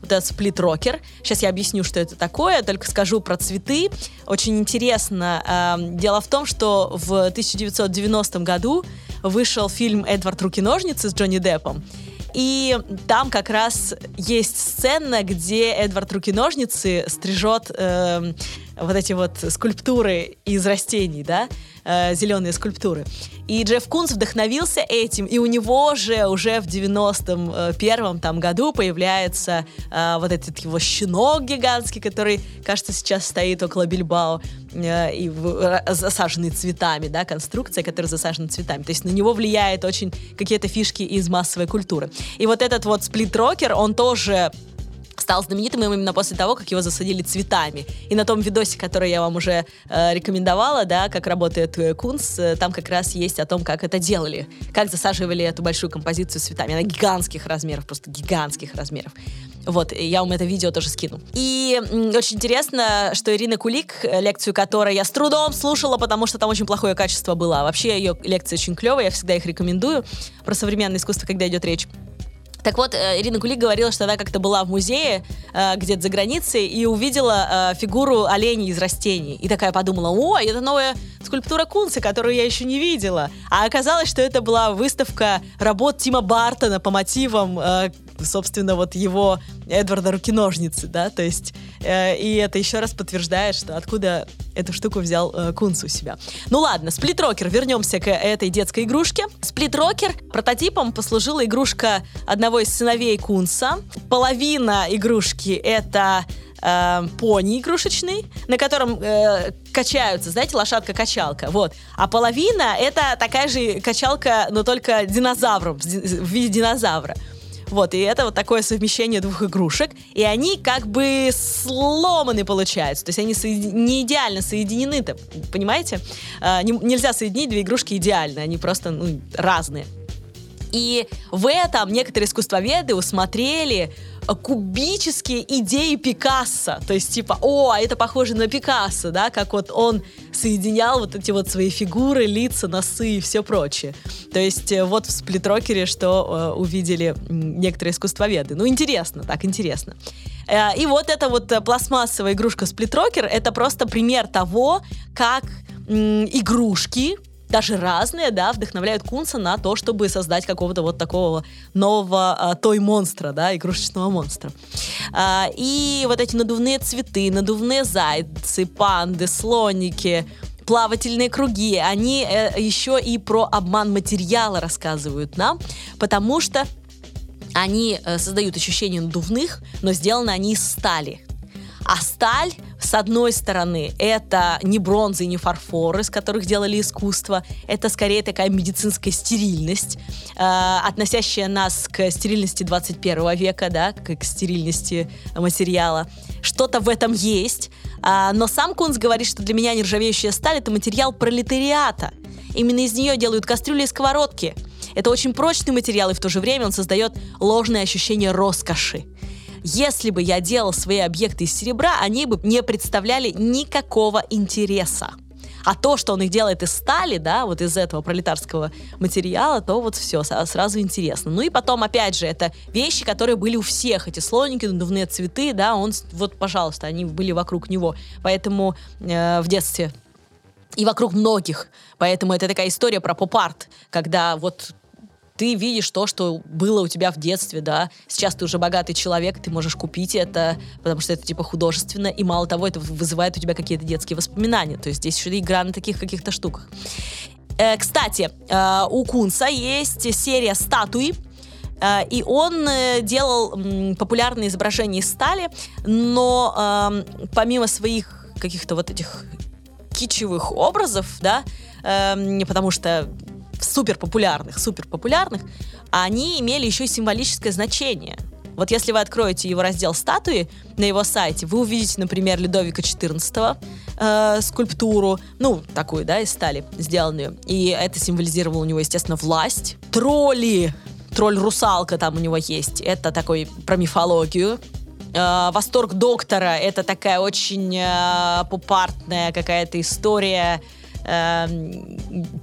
Вот этот сплит-рокер. Сейчас я объясню, что это такое, только скажу про цветы. Очень интересно. Эм, дело в том, что в 1990 году вышел фильм «Эдвард Руки-ножницы» с Джонни Деппом. И там как раз есть сцена, где Эдвард Руки-ножницы стрижет э, вот эти вот скульптуры из растений, да, э, зеленые скульптуры. И Джефф Кунс вдохновился этим, и у него же уже в 91-м там году появляется э, вот этот его щенок гигантский, который, кажется, сейчас стоит около Бильбао, э, и в, засаженный цветами, да, конструкция, которая засажена цветами. То есть на него влияет очень какие-то фишки из массовой культуры. И вот этот вот сплит-рокер, он тоже стал знаменитым именно после того, как его засадили цветами. И на том видосе, который я вам уже э, рекомендовала, да, как работает э, Кунс, э, там как раз есть о том, как это делали, как засаживали эту большую композицию цветами. Она гигантских размеров, просто гигантских размеров. Вот, я вам это видео тоже скину. И очень интересно, что Ирина Кулик, э, лекцию которой я с трудом слушала, потому что там очень плохое качество было. Вообще ее лекции очень клевые, я всегда их рекомендую про современное искусство, когда идет речь Так вот, э, Ирина Кулик говорила, что она как-то была в музее э, где-то за границей и увидела э, фигуру оленей из растений. И такая подумала, о, это новая скульптура Кунца, которую я еще не видела. А оказалось, что это была выставка работ Тима Бартона по мотивам собственно, вот его Эдварда Руки-ножницы, да, то есть, э, и это еще раз подтверждает, что откуда эту штуку взял э, Кунц у себя. Ну ладно, сплитрокер, вернемся к этой детской игрушке. Сплитрокер прототипом послужила игрушка одного из сыновей Кунца. Половина игрушки это э, пони игрушечный, на котором э, качаются, знаете, лошадка-качалка, вот. А половина это такая же качалка, но только динозавром, в виде динозавра. Вот, и это вот такое совмещение двух игрушек, и они как бы сломаны получаются, то есть они не идеально соединены, понимаете? А, не, нельзя соединить две игрушки идеально, они просто ну, разные. И в этом некоторые искусствоведы усмотрели кубические идеи Пикассо. То есть, типа, о, это похоже на Пикассо, да, как вот он соединял вот эти вот свои фигуры, лица, носы и все прочее. То есть, э, вот в сплитрокере, что э, увидели некоторые искусствоведы. Ну, интересно, так, интересно. Э, и вот эта вот пластмассовая игрушка сплитрокер, это просто пример того, как игрушки, даже разные, да, вдохновляют Кунца на то, чтобы создать какого-то вот такого нового а, той монстра, да, игрушечного монстра. А, и вот эти надувные цветы, надувные зайцы, панды, слоники, плавательные круги, они э, еще и про обман материала рассказывают нам, потому что они э, создают ощущение надувных, но сделаны они из стали. А сталь, с одной стороны, это не бронза и не фарфор, из которых делали искусство, это скорее такая медицинская стерильность, э, относящая нас к стерильности 21 века, да, к, к стерильности материала. Что-то в этом есть, э, но сам Кунц говорит, что для меня нержавеющая сталь — это материал пролетариата. Именно из нее делают кастрюли и сковородки. Это очень прочный материал, и в то же время он создает ложное ощущение роскоши. Если бы я делал свои объекты из серебра, они бы не представляли никакого интереса. А то, что он их делает из стали, да, вот из этого пролетарского материала, то вот все, сразу интересно. Ну и потом, опять же, это вещи, которые были у всех, эти слоники, надувные цветы, да, он, вот, пожалуйста, они были вокруг него. Поэтому э, в детстве и вокруг многих. Поэтому это такая история про поп-арт, когда вот ты видишь то, что было у тебя в детстве, да. Сейчас ты уже богатый человек, ты можешь купить это, потому что это типа художественно, и мало того, это вызывает у тебя какие-то детские воспоминания. То есть здесь еще игра на таких каких-то штуках. Э, кстати, э, у Кунса есть серия статуи, э, и он э, делал популярные изображения из стали, но э, помимо своих каких-то вот этих кичевых образов, да, э, потому что супер популярных, супер популярных, они имели еще и символическое значение. Вот если вы откроете его раздел статуи на его сайте, вы увидите, например, Людовика XIV э, скульптуру, ну, такую, да, из стали сделанную. И это символизировало у него, естественно, власть. Тролли, тролль-русалка там у него есть. Это такой про мифологию. Э, Восторг доктора — это такая очень э, попартная какая-то история э,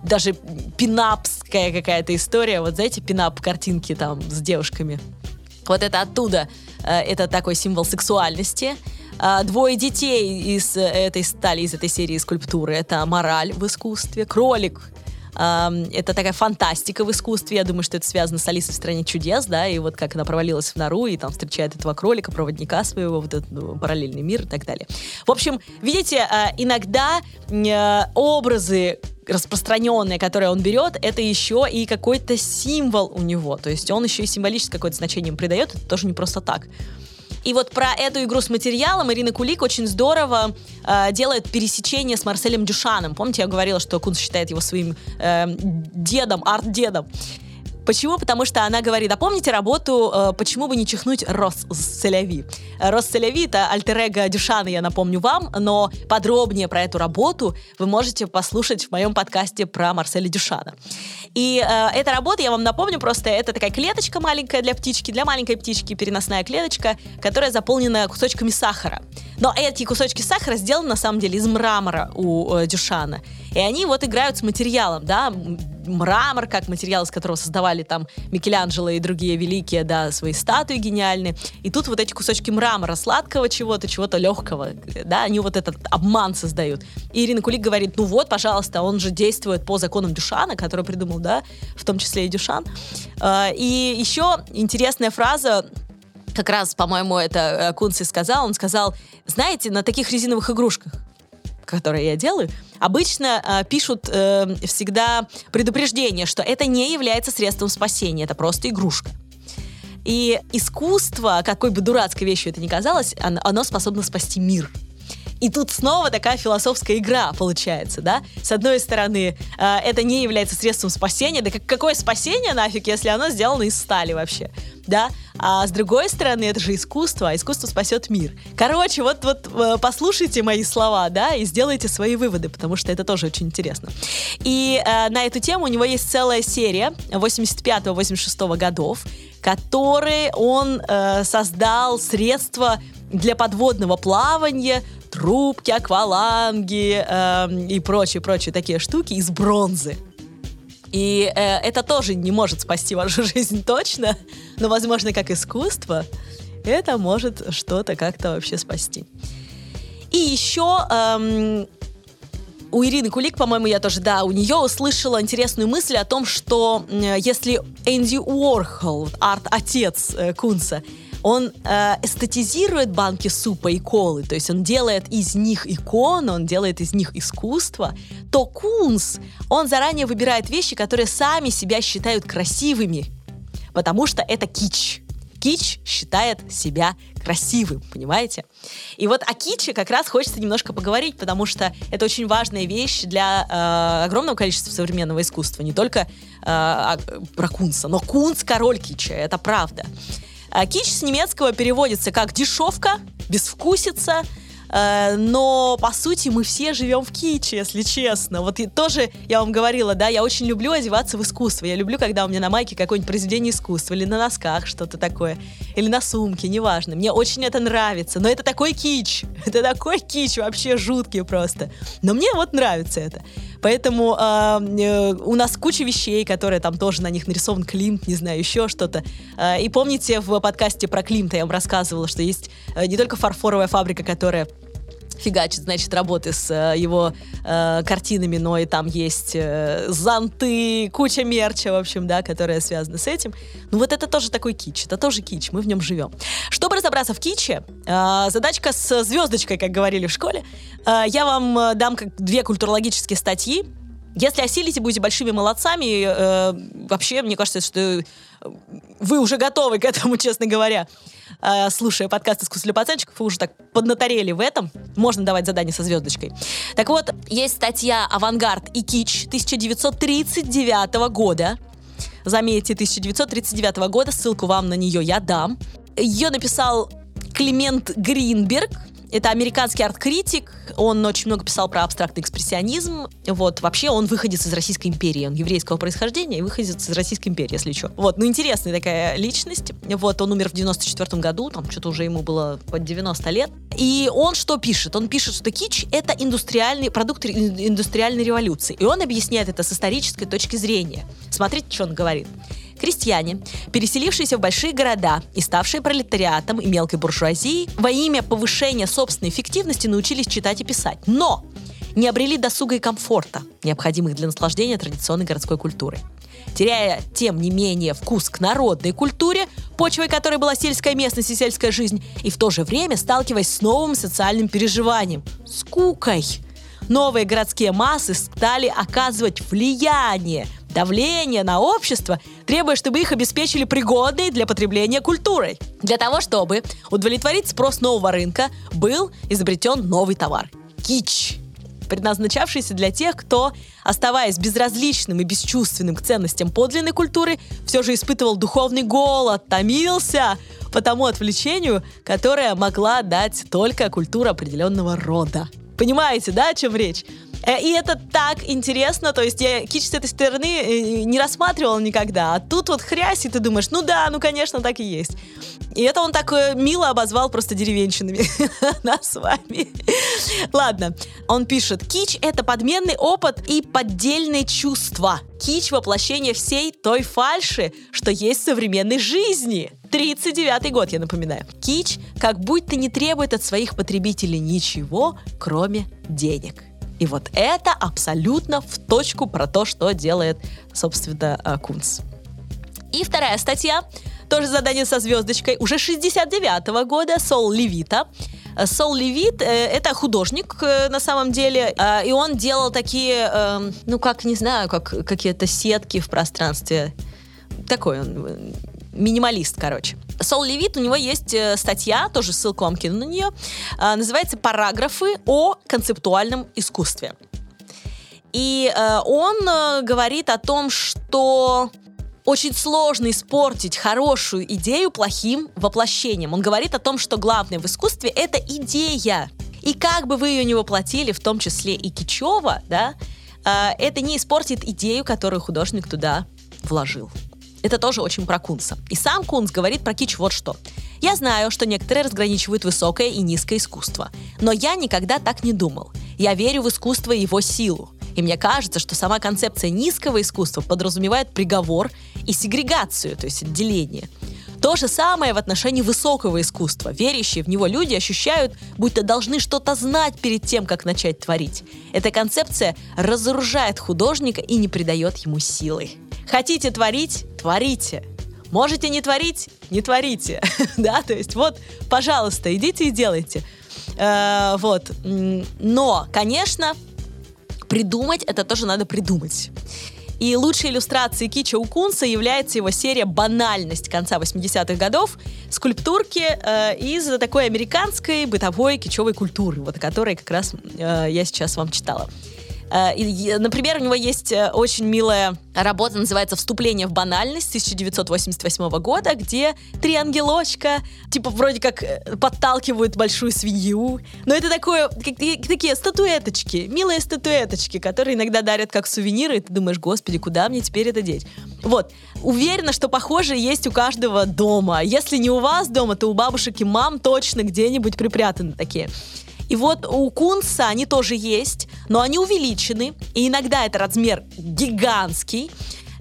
даже пинапская какая-то история. Вот знаете, пинап картинки там с девушками. Вот это оттуда. Э, это такой символ сексуальности. Э, двое детей из этой стали, из этой серии скульптуры. Это мораль в искусстве. Кролик это такая фантастика в искусстве. Я думаю, что это связано с Алисой в стране чудес, да, и вот как она провалилась в нору и там встречает этого кролика, проводника своего, вот этот ну, параллельный мир и так далее. В общем, видите, а, иногда э, образы распространенные, которые он берет, это еще и какой-то символ у него. То есть он еще и символическое какое-то значение придает. Это тоже не просто так. И вот про эту игру с материалом Ирина Кулик очень здорово э, делает пересечение с Марселем Дюшаном. Помните, я говорила, что Кунц считает его своим э, дедом, арт-дедом. Почему? Потому что она говорит, а помните работу э, «Почему бы не чихнуть Рос Селяви»? Рос Селяви — это альтер Дюшана, я напомню вам, но подробнее про эту работу вы можете послушать в моем подкасте про Марселя Дюшана. И э, эта работа, я вам напомню, просто это такая клеточка маленькая для птички, для маленькой птички переносная клеточка, которая заполнена кусочками сахара. Но эти кусочки сахара сделаны на самом деле из мрамора у э, Дюшана. И они вот играют с материалом, да, мрамор, как материал, из которого создавали там Микеланджело и другие великие, да, свои статуи гениальные. И тут вот эти кусочки мрамора, сладкого чего-то, чего-то легкого, да, они вот этот обман создают. И Ирина Кулик говорит, ну вот, пожалуйста, он же действует по законам Дюшана, который придумал, да, в том числе и Дюшан. А, и еще интересная фраза, как раз, по-моему, это э, Кунци сказал, он сказал, знаете, на таких резиновых игрушках, которые я делаю, обычно э, пишут э, всегда предупреждение, что это не является средством спасения, это просто игрушка. И искусство, какой бы дурацкой вещью это ни казалось, оно, оно способно спасти мир. И тут снова такая философская игра получается, да? С одной стороны, э, это не является средством спасения, да как, какое спасение нафиг, если оно сделано из стали вообще, да? А с другой стороны, это же искусство, а искусство спасет мир. Короче, вот, вот э, послушайте мои слова, да, и сделайте свои выводы, потому что это тоже очень интересно. И э, на эту тему у него есть целая серия 85-86 годов, которые он э, создал средства для подводного плавания, трубки, акваланги э, и прочие-прочие такие штуки из бронзы. И э, это тоже не может спасти вашу жизнь точно, но, возможно, как искусство, это может что-то как-то вообще спасти. И еще эм, у Ирины Кулик, по-моему, я тоже, да, у нее услышала интересную мысль о том, что э, если Энди Уорхол, арт-отец э, Кунса, он э, эстетизирует банки супа и колы, то есть он делает из них иконы, он делает из них искусство, то Кунс, он заранее выбирает вещи, которые сами себя считают красивыми, потому что это кич. Кич считает себя красивым, понимаете? И вот о киче как раз хочется немножко поговорить, потому что это очень важная вещь для э, огромного количества современного искусства, не только э, про Кунса, но Кунс король кича, это правда. А кич с немецкого переводится как дешевка, безвкусица, э, но по сути мы все живем в киче, если честно. Вот и тоже я вам говорила, да, я очень люблю одеваться в искусство. Я люблю, когда у меня на майке какое-нибудь произведение искусства или на носках что-то такое, или на сумке, неважно. Мне очень это нравится, но это такой кич, это такой кич вообще жуткий просто. Но мне вот нравится это. Поэтому э, у нас куча вещей, которые там тоже на них нарисован Климт, не знаю, еще что-то. Э, и помните, в подкасте про Климта я вам рассказывала, что есть э, не только фарфоровая фабрика, которая фигачит, значит, работы с э, его э, картинами, но и там есть э, зонты, куча мерча, в общем, да, которая связана с этим. Ну вот это тоже такой кич, это тоже кич, мы в нем живем. Чтобы разобраться в киче, э, задачка с звездочкой, как говорили в школе, э, я вам э, дам как две культурологические статьи, если осилите, будете большими молодцами. Э, вообще, мне кажется, что вы уже готовы к этому, честно говоря. Э, слушая подкаст «Искусство пацанчиков», вы уже так поднаторели в этом. Можно давать задание со звездочкой. Так вот, есть статья «Авангард и кич» 1939 года. Заметьте, 1939 года. Ссылку вам на нее я дам. Ее написал Климент Гринберг, это американский арт-критик, он очень много писал про абстрактный экспрессионизм. Вот, вообще он выходец из Российской империи, он еврейского происхождения и выходец из Российской империи, если что. Вот, ну интересная такая личность. Вот, он умер в 94 году, там что-то уже ему было под 90 лет. И он что пишет? Он пишет, что кич — это индустриальный продукт индустриальной революции. И он объясняет это с исторической точки зрения. Смотрите, что он говорит. Крестьяне, переселившиеся в большие города и ставшие пролетариатом и мелкой буржуазией, во имя повышения собственной эффективности научились читать и писать. Но не обрели досуга и комфорта, необходимых для наслаждения традиционной городской культурой. Теряя, тем не менее, вкус к народной культуре, почвой которой была сельская местность и сельская жизнь, и в то же время сталкиваясь с новым социальным переживанием – скукой. Новые городские массы стали оказывать влияние давление на общество, требуя, чтобы их обеспечили пригодной для потребления культурой. Для того, чтобы удовлетворить спрос нового рынка, был изобретен новый товар – кич предназначавшийся для тех, кто, оставаясь безразличным и бесчувственным к ценностям подлинной культуры, все же испытывал духовный голод, томился по тому отвлечению, которое могла дать только культура определенного рода. Понимаете, да, о чем речь? Э, и это так интересно, то есть я кич с этой стороны э, не рассматривала никогда, а тут вот хрясь, и ты думаешь, ну да, ну конечно, так и есть. И это он так мило обозвал просто деревенщинами нас с вами. Ладно, он пишет, кич — это подменный опыт и поддельные чувства. Кич — воплощение всей той фальши, что есть в современной жизни. 39 год, я напоминаю. Кич как будто не требует от своих потребителей ничего, кроме денег. И вот это абсолютно в точку про то, что делает, собственно, э, Кунц. И вторая статья, тоже задание со звездочкой, уже 69 -го года, Сол Левита. Э, Сол Левит э, это художник э, на самом деле, э, и он делал такие, э, ну как, не знаю, как какие-то сетки в пространстве. Такой он э, минималист, короче. Сол Левит, у него есть э, статья, тоже ссылку вам кину на нее, э, называется «Параграфы о концептуальном искусстве». И э, он говорит о том, что очень сложно испортить хорошую идею плохим воплощением. Он говорит о том, что главное в искусстве — это идея. И как бы вы ее не воплотили, в том числе и Кичева, да, это не испортит идею, которую художник туда вложил. Это тоже очень про Кунса. И сам Кунс говорит про кич вот что. Я знаю, что некоторые разграничивают высокое и низкое искусство, но я никогда так не думал. Я верю в искусство и его силу. И мне кажется, что сама концепция низкого искусства подразумевает приговор и сегрегацию, то есть отделение. То же самое в отношении высокого искусства. Верящие в него люди ощущают, будто должны что-то знать перед тем, как начать творить. Эта концепция разоружает художника и не придает ему силы. Хотите творить? Творите. Можете не творить? Не творите. да, то есть вот, пожалуйста, идите и делайте. Э, вот. Но, конечно, придумать это тоже надо придумать. И лучшей иллюстрацией Кича у Кунса является его серия «Банальность» конца 80-х годов, скульптурки э, из такой американской бытовой кичевой культуры, вот о которой как раз э, я сейчас вам читала. Э, например, у него есть э, очень милая работа, называется «Вступление в банальность» 1988 года, где три ангелочка, типа, вроде как э, подталкивают большую свинью. Но это такое, как, такие статуэточки, милые статуэточки, которые иногда дарят как сувениры, и ты думаешь, господи, куда мне теперь это деть? Вот. Уверена, что похожие есть у каждого дома. Если не у вас дома, то у бабушек и мам точно где-нибудь припрятаны такие. И вот у Кунса они тоже есть, но они увеличены, и иногда это размер гигантский.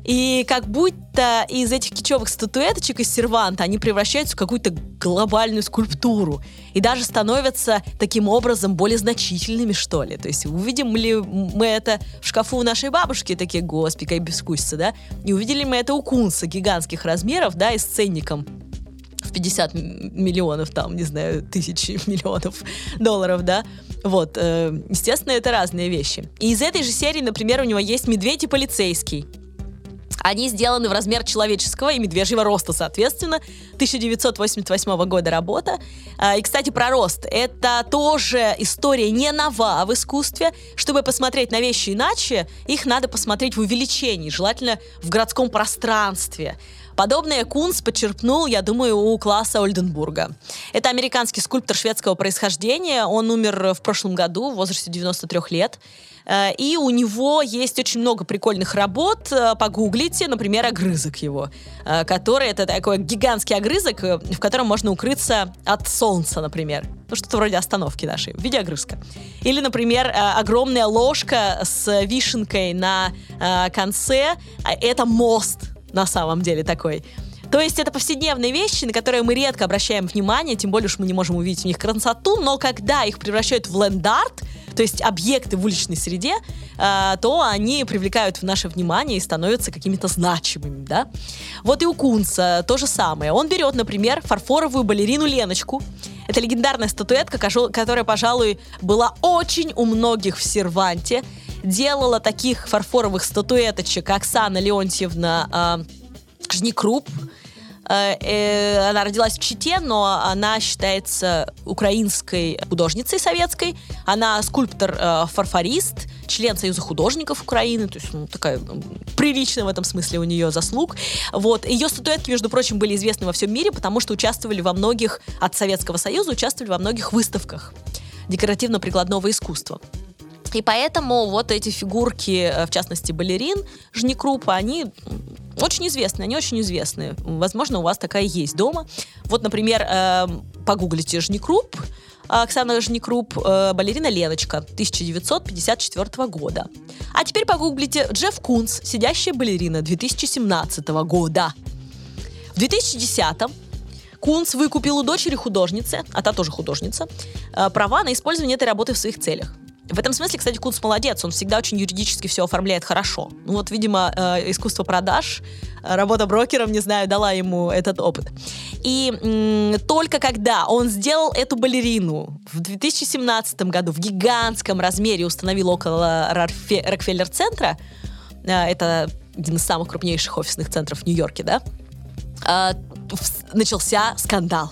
И как будто из этих кичевых статуэточек из серванта они превращаются в какую-то глобальную скульптуру. И даже становятся таким образом более значительными, что ли. То есть увидим ли мы это в шкафу у нашей бабушки, такие, господи, как бескусица, да? И увидели мы это у Кунса гигантских размеров, да, и с ценником в 50 миллионов, там, не знаю, тысяч миллионов долларов, да, вот, э, естественно, это разные вещи. И из этой же серии, например, у него есть медведь и полицейский. Они сделаны в размер человеческого и медвежьего роста, соответственно. 1988 года работа. А, и, кстати, про рост. Это тоже история не нова в искусстве. Чтобы посмотреть на вещи иначе, их надо посмотреть в увеличении, желательно в городском пространстве. Подобное Кунс подчерпнул, я думаю, у класса Ольденбурга. Это американский скульптор шведского происхождения. Он умер в прошлом году в возрасте 93 лет. Э, и у него есть очень много прикольных работ. Э, погуглите, например, огрызок его, э, который это такой гигантский огрызок, в котором можно укрыться от солнца, например. Ну, что-то вроде остановки нашей, в виде огрызка. Или, например, огромная ложка с вишенкой на конце. Это мост на самом деле такой. То есть это повседневные вещи, на которые мы редко обращаем внимание, тем более, что мы не можем увидеть в них красоту, но когда их превращают в ленд-арт, то есть объекты в уличной среде, э, то они привлекают в наше внимание и становятся какими-то значимыми, да. Вот и у Кунца то же самое. Он берет, например, фарфоровую балерину Леночку. Это легендарная статуэтка, которая, пожалуй, была очень у многих в серванте. Делала таких фарфоровых статуэточек Оксана Леонтьевна э, Жникруп, Э, она родилась в Чите, но она считается украинской художницей советской. Она скульптор-фарфорист, э, член Союза художников Украины, то есть ну, такая приличная в этом смысле у нее заслуг. Вот. Ее статуэтки, между прочим, были известны во всем мире, потому что участвовали во многих, от Советского Союза, участвовали во многих выставках декоративно-прикладного искусства. И поэтому вот эти фигурки, э, в частности, балерин Жникрупа, они очень известны, они очень известны. Возможно, у вас такая есть дома. Вот, например, э, погуглите Жникруп, Оксана Жникруп, э, балерина Леночка, 1954 года. А теперь погуглите Джефф Кунс, сидящая балерина, 2017 года. В 2010 Кунс выкупил у дочери художницы, а та тоже художница, э, права на использование этой работы в своих целях. В этом смысле, кстати, Кунц молодец, он всегда очень юридически все оформляет хорошо. Ну вот, видимо, э, искусство продаж, э, работа брокером, не знаю, дала ему этот опыт. И м, только когда он сделал эту балерину в 2017 году в гигантском размере, установил около Рокфеллер-центра, э, это один из самых крупнейших офисных центров в Нью-Йорке, да, э, начался скандал.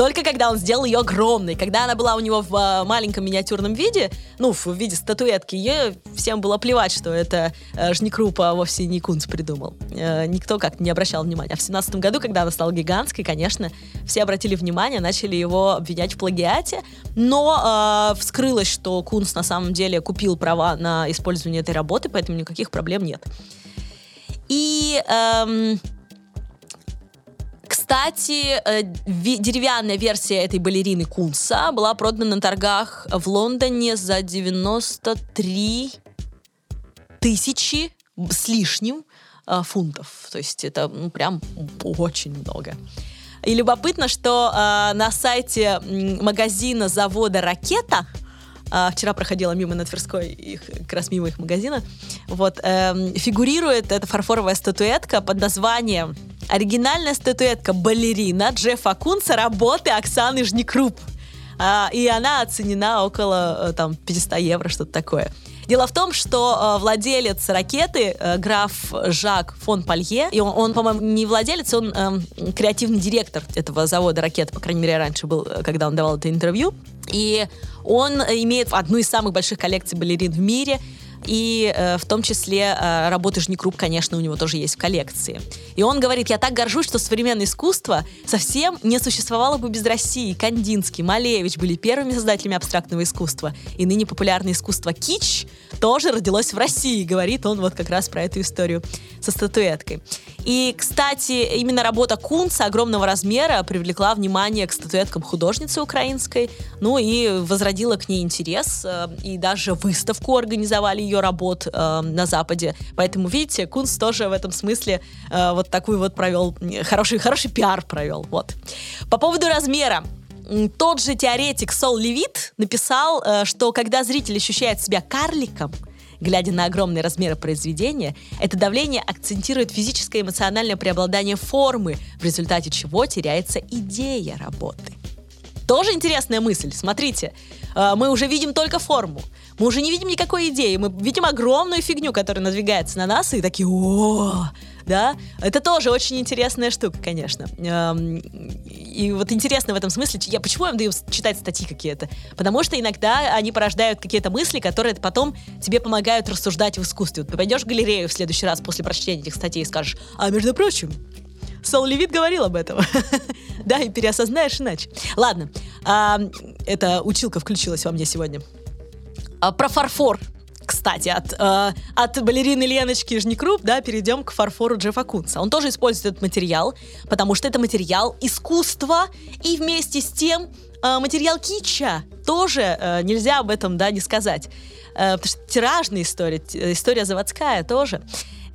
Только когда он сделал ее огромной, когда она была у него в э, маленьком миниатюрном виде, ну, в виде статуэтки, ей всем было плевать, что это э, Жникрупа а вовсе не Кунц придумал. Э, никто как не обращал внимания. А в семнадцатом году, когда она стала гигантской, конечно, все обратили внимание, начали его обвинять в плагиате, но э, вскрылось, что Кунц на самом деле купил права на использование этой работы, поэтому никаких проблем нет. И... Эм, кстати, э, деревянная версия этой балерины Кунса была продана на торгах в Лондоне за 93 тысячи с лишним э, фунтов. То есть это ну, прям очень много. И любопытно, что э, на сайте магазина завода «Ракета» э, вчера проходила мимо на Тверской, их, как раз мимо их магазина, вот, э, фигурирует эта фарфоровая статуэтка под названием Оригинальная статуэтка балерина Джеффа Кунца работы Оксаны Жникруп. А, и она оценена около э, там 500 евро, что-то такое. Дело в том, что э, владелец ракеты, э, граф Жак фон Палье, и он, он по-моему, не владелец, он э, креативный директор этого завода ракет, по крайней мере, раньше был, э, когда он давал это интервью. И он имеет одну из самых больших коллекций балерин в мире и э, в том числе э, работы Жникруп, конечно, у него тоже есть в коллекции. И он говорит, я так горжусь, что современное искусство совсем не существовало бы без России. Кандинский, Малевич были первыми создателями абстрактного искусства. И ныне популярное искусство кич тоже родилось в России, говорит он вот как раз про эту историю со статуэткой. И, кстати, именно работа Кунца огромного размера привлекла внимание к статуэткам художницы украинской, ну и возродила к ней интерес, э, и даже выставку организовали ее работ э, на Западе. Поэтому, видите, Кунц тоже в этом смысле э, вот такой вот провел, хороший, хороший пиар провел. Вот. По поводу размера. Тот же теоретик Сол Левит написал, э, что когда зритель ощущает себя карликом, глядя на огромные размеры произведения, это давление акцентирует физическое и эмоциональное преобладание формы, в результате чего теряется идея работы. Тоже интересная мысль. Смотрите, э, мы уже видим только форму. Мы уже не видим никакой идеи. Мы видим огромную фигню, которая надвигается на нас, и такие, о, да, это тоже очень интересная штука, конечно. Эм, и вот интересно в этом смысле, я почему я даю читать статьи какие-то? Потому что иногда они порождают какие-то мысли, которые потом тебе помогают рассуждать в искусстве. Вот ты пойдешь в галерею в следующий раз после прочтения этих статей и скажешь, а между прочим, Сол Левит говорил об этом. да, и переосознаешь иначе. Ладно, а, эта училка включилась во мне сегодня. А, про фарфор. Кстати, от, э, от балерины Леночки Жникруп, да, перейдем к фарфору Джеффа Кунца. Он тоже использует этот материал, потому что это материал искусства и вместе с тем э, материал кича. Тоже э, нельзя об этом, да, не сказать. Э, потому что тиражная история, история заводская тоже.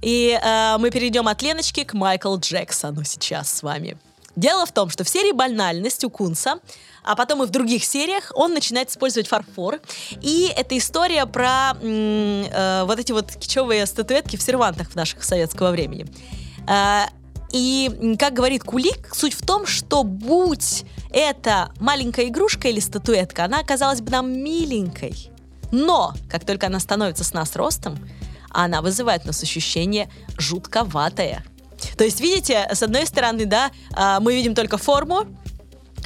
И э, мы перейдем от Леночки к Майклу Джексону сейчас с вами. Дело в том, что в серии «Банальность» у Кунса, а потом и в других сериях, он начинает использовать фарфор. И это история про э, вот эти вот кичевые статуэтки в сервантах в наших советского времени. Э, и, как говорит Кулик, суть в том, что будь это маленькая игрушка или статуэтка, она оказалась бы нам миленькой. Но, как только она становится с нас ростом, она вызывает у нас ощущение жутковатое. То есть, видите, с одной стороны, да, а, мы видим только форму,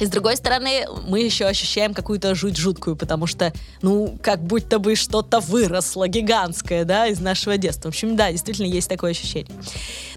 И с другой стороны, мы еще ощущаем какую-то жуть жуткую, потому что, ну, как будто бы что-то выросло гигантское, да, из нашего детства. В общем, да, действительно есть такое ощущение.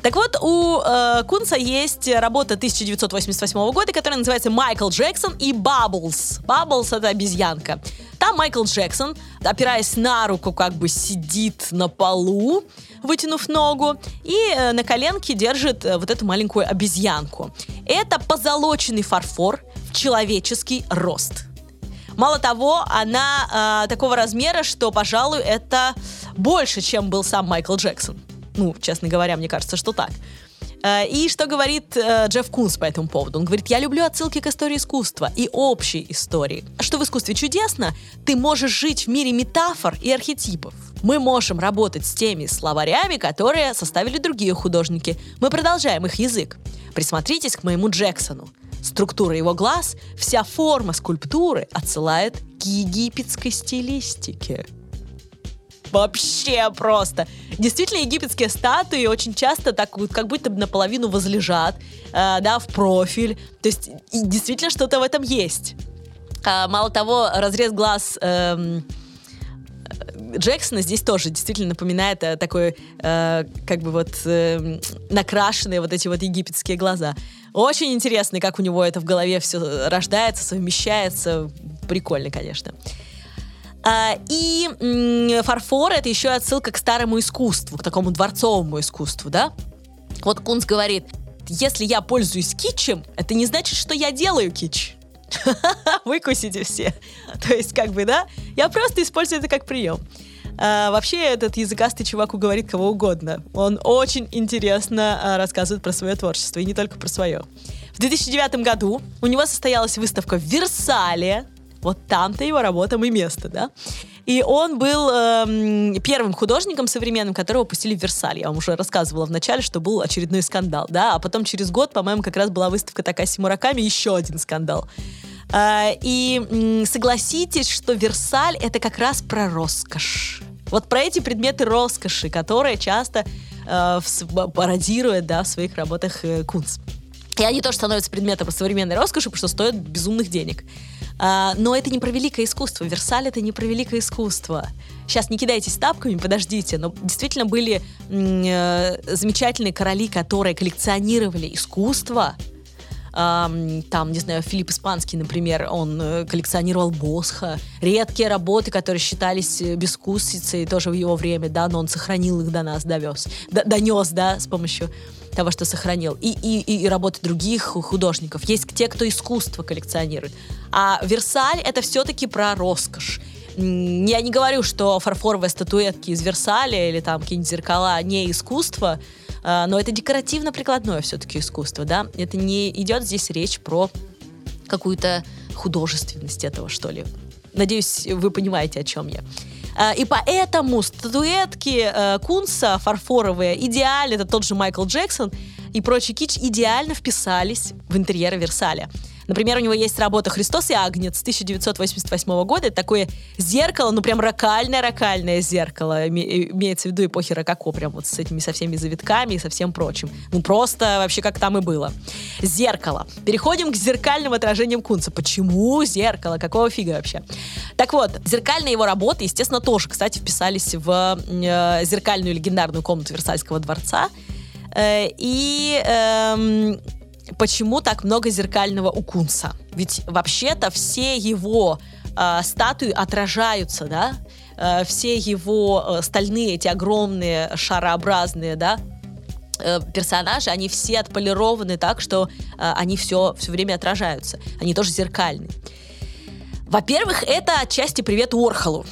Так вот, у э, Кунца есть работа 1988 года, которая называется «Майкл Джексон и Бабблс». Бабблс — это обезьянка. Там Майкл Джексон, опираясь на руку, как бы сидит на полу, вытянув ногу, и э, на коленке держит э, вот эту маленькую обезьянку. Это позолоченный фарфор, человеческий рост. Мало того, она э, такого размера, что, пожалуй, это больше, чем был сам Майкл Джексон. Ну, честно говоря, мне кажется, что так. Э, и что говорит э, Джефф Кунс по этому поводу? Он говорит, я люблю отсылки к истории искусства и общей истории. Что в искусстве чудесно, ты можешь жить в мире метафор и архетипов. Мы можем работать с теми словарями, которые составили другие художники. Мы продолжаем их язык. Присмотритесь к моему Джексону. Структура его глаз, вся форма скульптуры отсылает к египетской стилистике. Вообще просто. Действительно, египетские статуи очень часто так вот как будто бы наполовину возлежат, э, да, в профиль. То есть действительно что-то в этом есть. А, мало того, разрез глаз... Эм, Джексона здесь тоже действительно напоминает э, такой, э, как бы вот э, накрашенные вот эти вот египетские глаза. Очень интересно, как у него это в голове все рождается, совмещается. Прикольно, конечно. А, и фарфор — это еще отсылка к старому искусству, к такому дворцовому искусству, да? Вот Кунс говорит, если я пользуюсь китчем, это не значит, что я делаю кич. Выкусите все. То есть, как бы, да? Я просто использую это как прием. А, вообще, этот языкастый чувак уговорит кого угодно. Он очень интересно а, рассказывает про свое творчество, и не только про свое. В 2009 году у него состоялась выставка в Версале. Вот там-то его работам и место, да? И он был э, первым художником современным, которого пустили в Версаль. Я вам уже рассказывала в начале, что был очередной скандал, да? А потом через год, по-моему, как раз была выставка Такаси Мураками, еще один скандал. Э, и согласитесь, что Версаль — это как раз про роскошь. Вот про эти предметы роскоши, которые часто э, пародирует да, в своих работах э, Кунц. И они тоже становятся предметом современной роскоши, потому что стоят безумных денег. А, но это не про великое искусство. Версаль это не про великое искусство. Сейчас не кидайтесь тапками, подождите. Но действительно были э, замечательные короли, которые коллекционировали искусство, там, не знаю, Филипп Испанский, например, он э, коллекционировал Босха, редкие работы, которые считались э, бескусицей тоже в его время, да, но он сохранил их до нас, довез, донес, да, с помощью того, что сохранил. И, и, и работы других художников. Есть те, кто искусство коллекционирует. А Версаль — это все-таки про роскошь. Я не говорю, что фарфоровые статуэтки из Версаля или там какие-нибудь зеркала не искусство, но это декоративно-прикладное все-таки искусство, да, это не идет здесь речь про какую-то художественность этого, что ли. Надеюсь, вы понимаете, о чем я. А, и поэтому статуэтки э, Кунса фарфоровые идеально, это тот же Майкл Джексон и прочий кич идеально вписались в интерьеры Версаля. Например, у него есть работа «Христос и Агнец» 1988 года. Это такое зеркало, ну прям рокальное-рокальное зеркало. Имеется в виду эпохи рококо, прям вот с этими со всеми завитками и со всем прочим. Ну просто вообще как там и было. Зеркало. Переходим к зеркальным отражениям Кунца. Почему зеркало? Какого фига вообще? Так вот, зеркальные его работы, естественно, тоже, кстати, вписались в э, зеркальную легендарную комнату Версальского дворца. Э, и эм, почему так много зеркального у Кунса? Ведь вообще-то все его э, статуи отражаются, да? Э, все его э, стальные, эти огромные шарообразные, да, э, персонажи, они все отполированы так, что э, они все, все время отражаются. Они тоже зеркальные. Во-первых, это отчасти привет Уорхолу.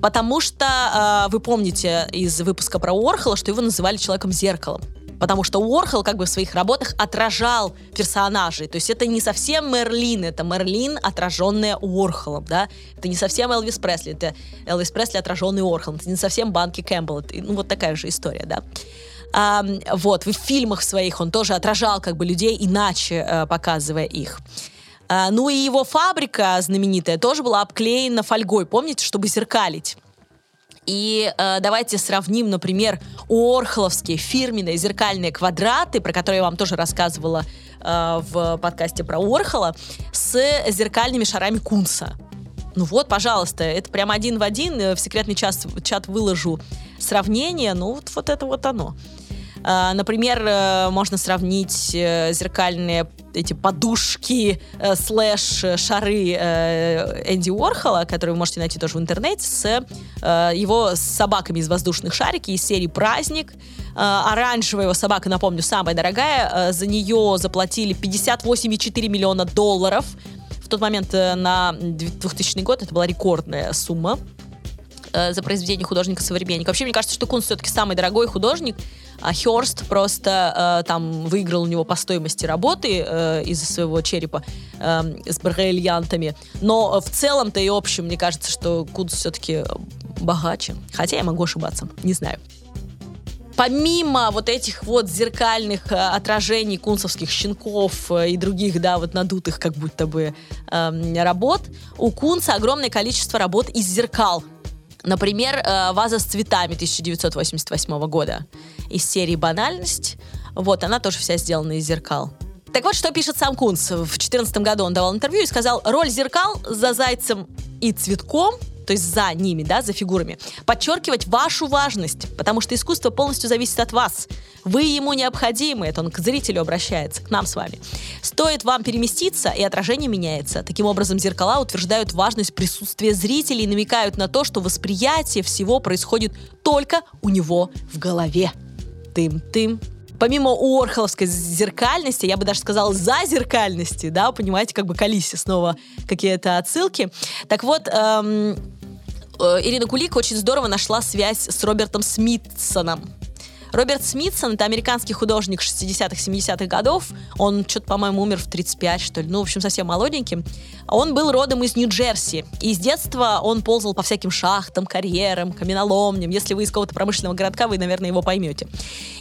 Потому что э, вы помните из выпуска про Уорхола, что его называли человеком-зеркалом потому что Уорхол как бы в своих работах отражал персонажей. То есть это не совсем Мерлин, это Мерлин, отраженная Уорхолом, да. Это не совсем Элвис Пресли, это Элвис Пресли, отраженный Уорхолом. Это не совсем Банки Кэмпбелл. Это, ну, вот такая же история, да. А, вот, в фильмах своих он тоже отражал как бы людей, иначе а, показывая их. А, ну и его фабрика знаменитая тоже была обклеена фольгой, помните, чтобы зеркалить. И э, давайте сравним, например, орхоловские фирменные зеркальные квадраты, про которые я вам тоже рассказывала э, в подкасте про Орхола, с зеркальными шарами Кунса. Ну вот, пожалуйста, это прям один в один. Э, в секретный час, чат выложу сравнение. Ну вот, вот это вот оно. А, например, э, можно сравнить э, зеркальные эти подушки э, слэш шары Энди Уорхола, которые вы можете найти тоже в интернете, с его собаками из воздушных шарики из серии «Праздник». Оранжевая его собака, напомню, самая дорогая. За нее заплатили 58,4 миллиона долларов. В тот момент на 2000 год это была рекордная сумма за произведение художника-современника. Вообще, мне кажется, что Кунс все-таки самый дорогой художник, а Херст просто э, там выиграл у него по стоимости работы э, из-за своего черепа э, с бриллиантами. Но в целом-то и общем, мне кажется, что Кунц все-таки богаче. Хотя я могу ошибаться, не знаю помимо вот этих вот зеркальных э, отражений кунцевских щенков э, и других, да, вот надутых как будто бы э, работ, у Кунца огромное количество работ из зеркал. Например, э, ваза с цветами 1988 года из серии «Банальность». Вот, она тоже вся сделана из зеркал. Так вот, что пишет сам Кунц. В 2014 году он давал интервью и сказал, роль зеркал за зайцем и цветком то есть за ними, да, за фигурами, подчеркивать вашу важность, потому что искусство полностью зависит от вас. Вы ему необходимы, это он к зрителю обращается, к нам с вами. Стоит вам переместиться, и отражение меняется. Таким образом, зеркала утверждают важность присутствия зрителей и намекают на то, что восприятие всего происходит только у него в голове. Тым-тым, помимо Орхоловской зеркальности, я бы даже сказала за зеркальности, да, понимаете, как бы к Алисе снова какие-то отсылки. Так вот, эм, Ирина Кулик очень здорово нашла связь с Робертом Смитсоном. Роберт Смитсон, это американский художник 60-х, 70-х годов. Он что-то, по-моему, умер в 35, что ли. Ну, в общем, совсем молоденький. Он был родом из Нью-Джерси. И с детства он ползал по всяким шахтам, карьерам, каменоломням. Если вы из какого-то промышленного городка, вы, наверное, его поймете.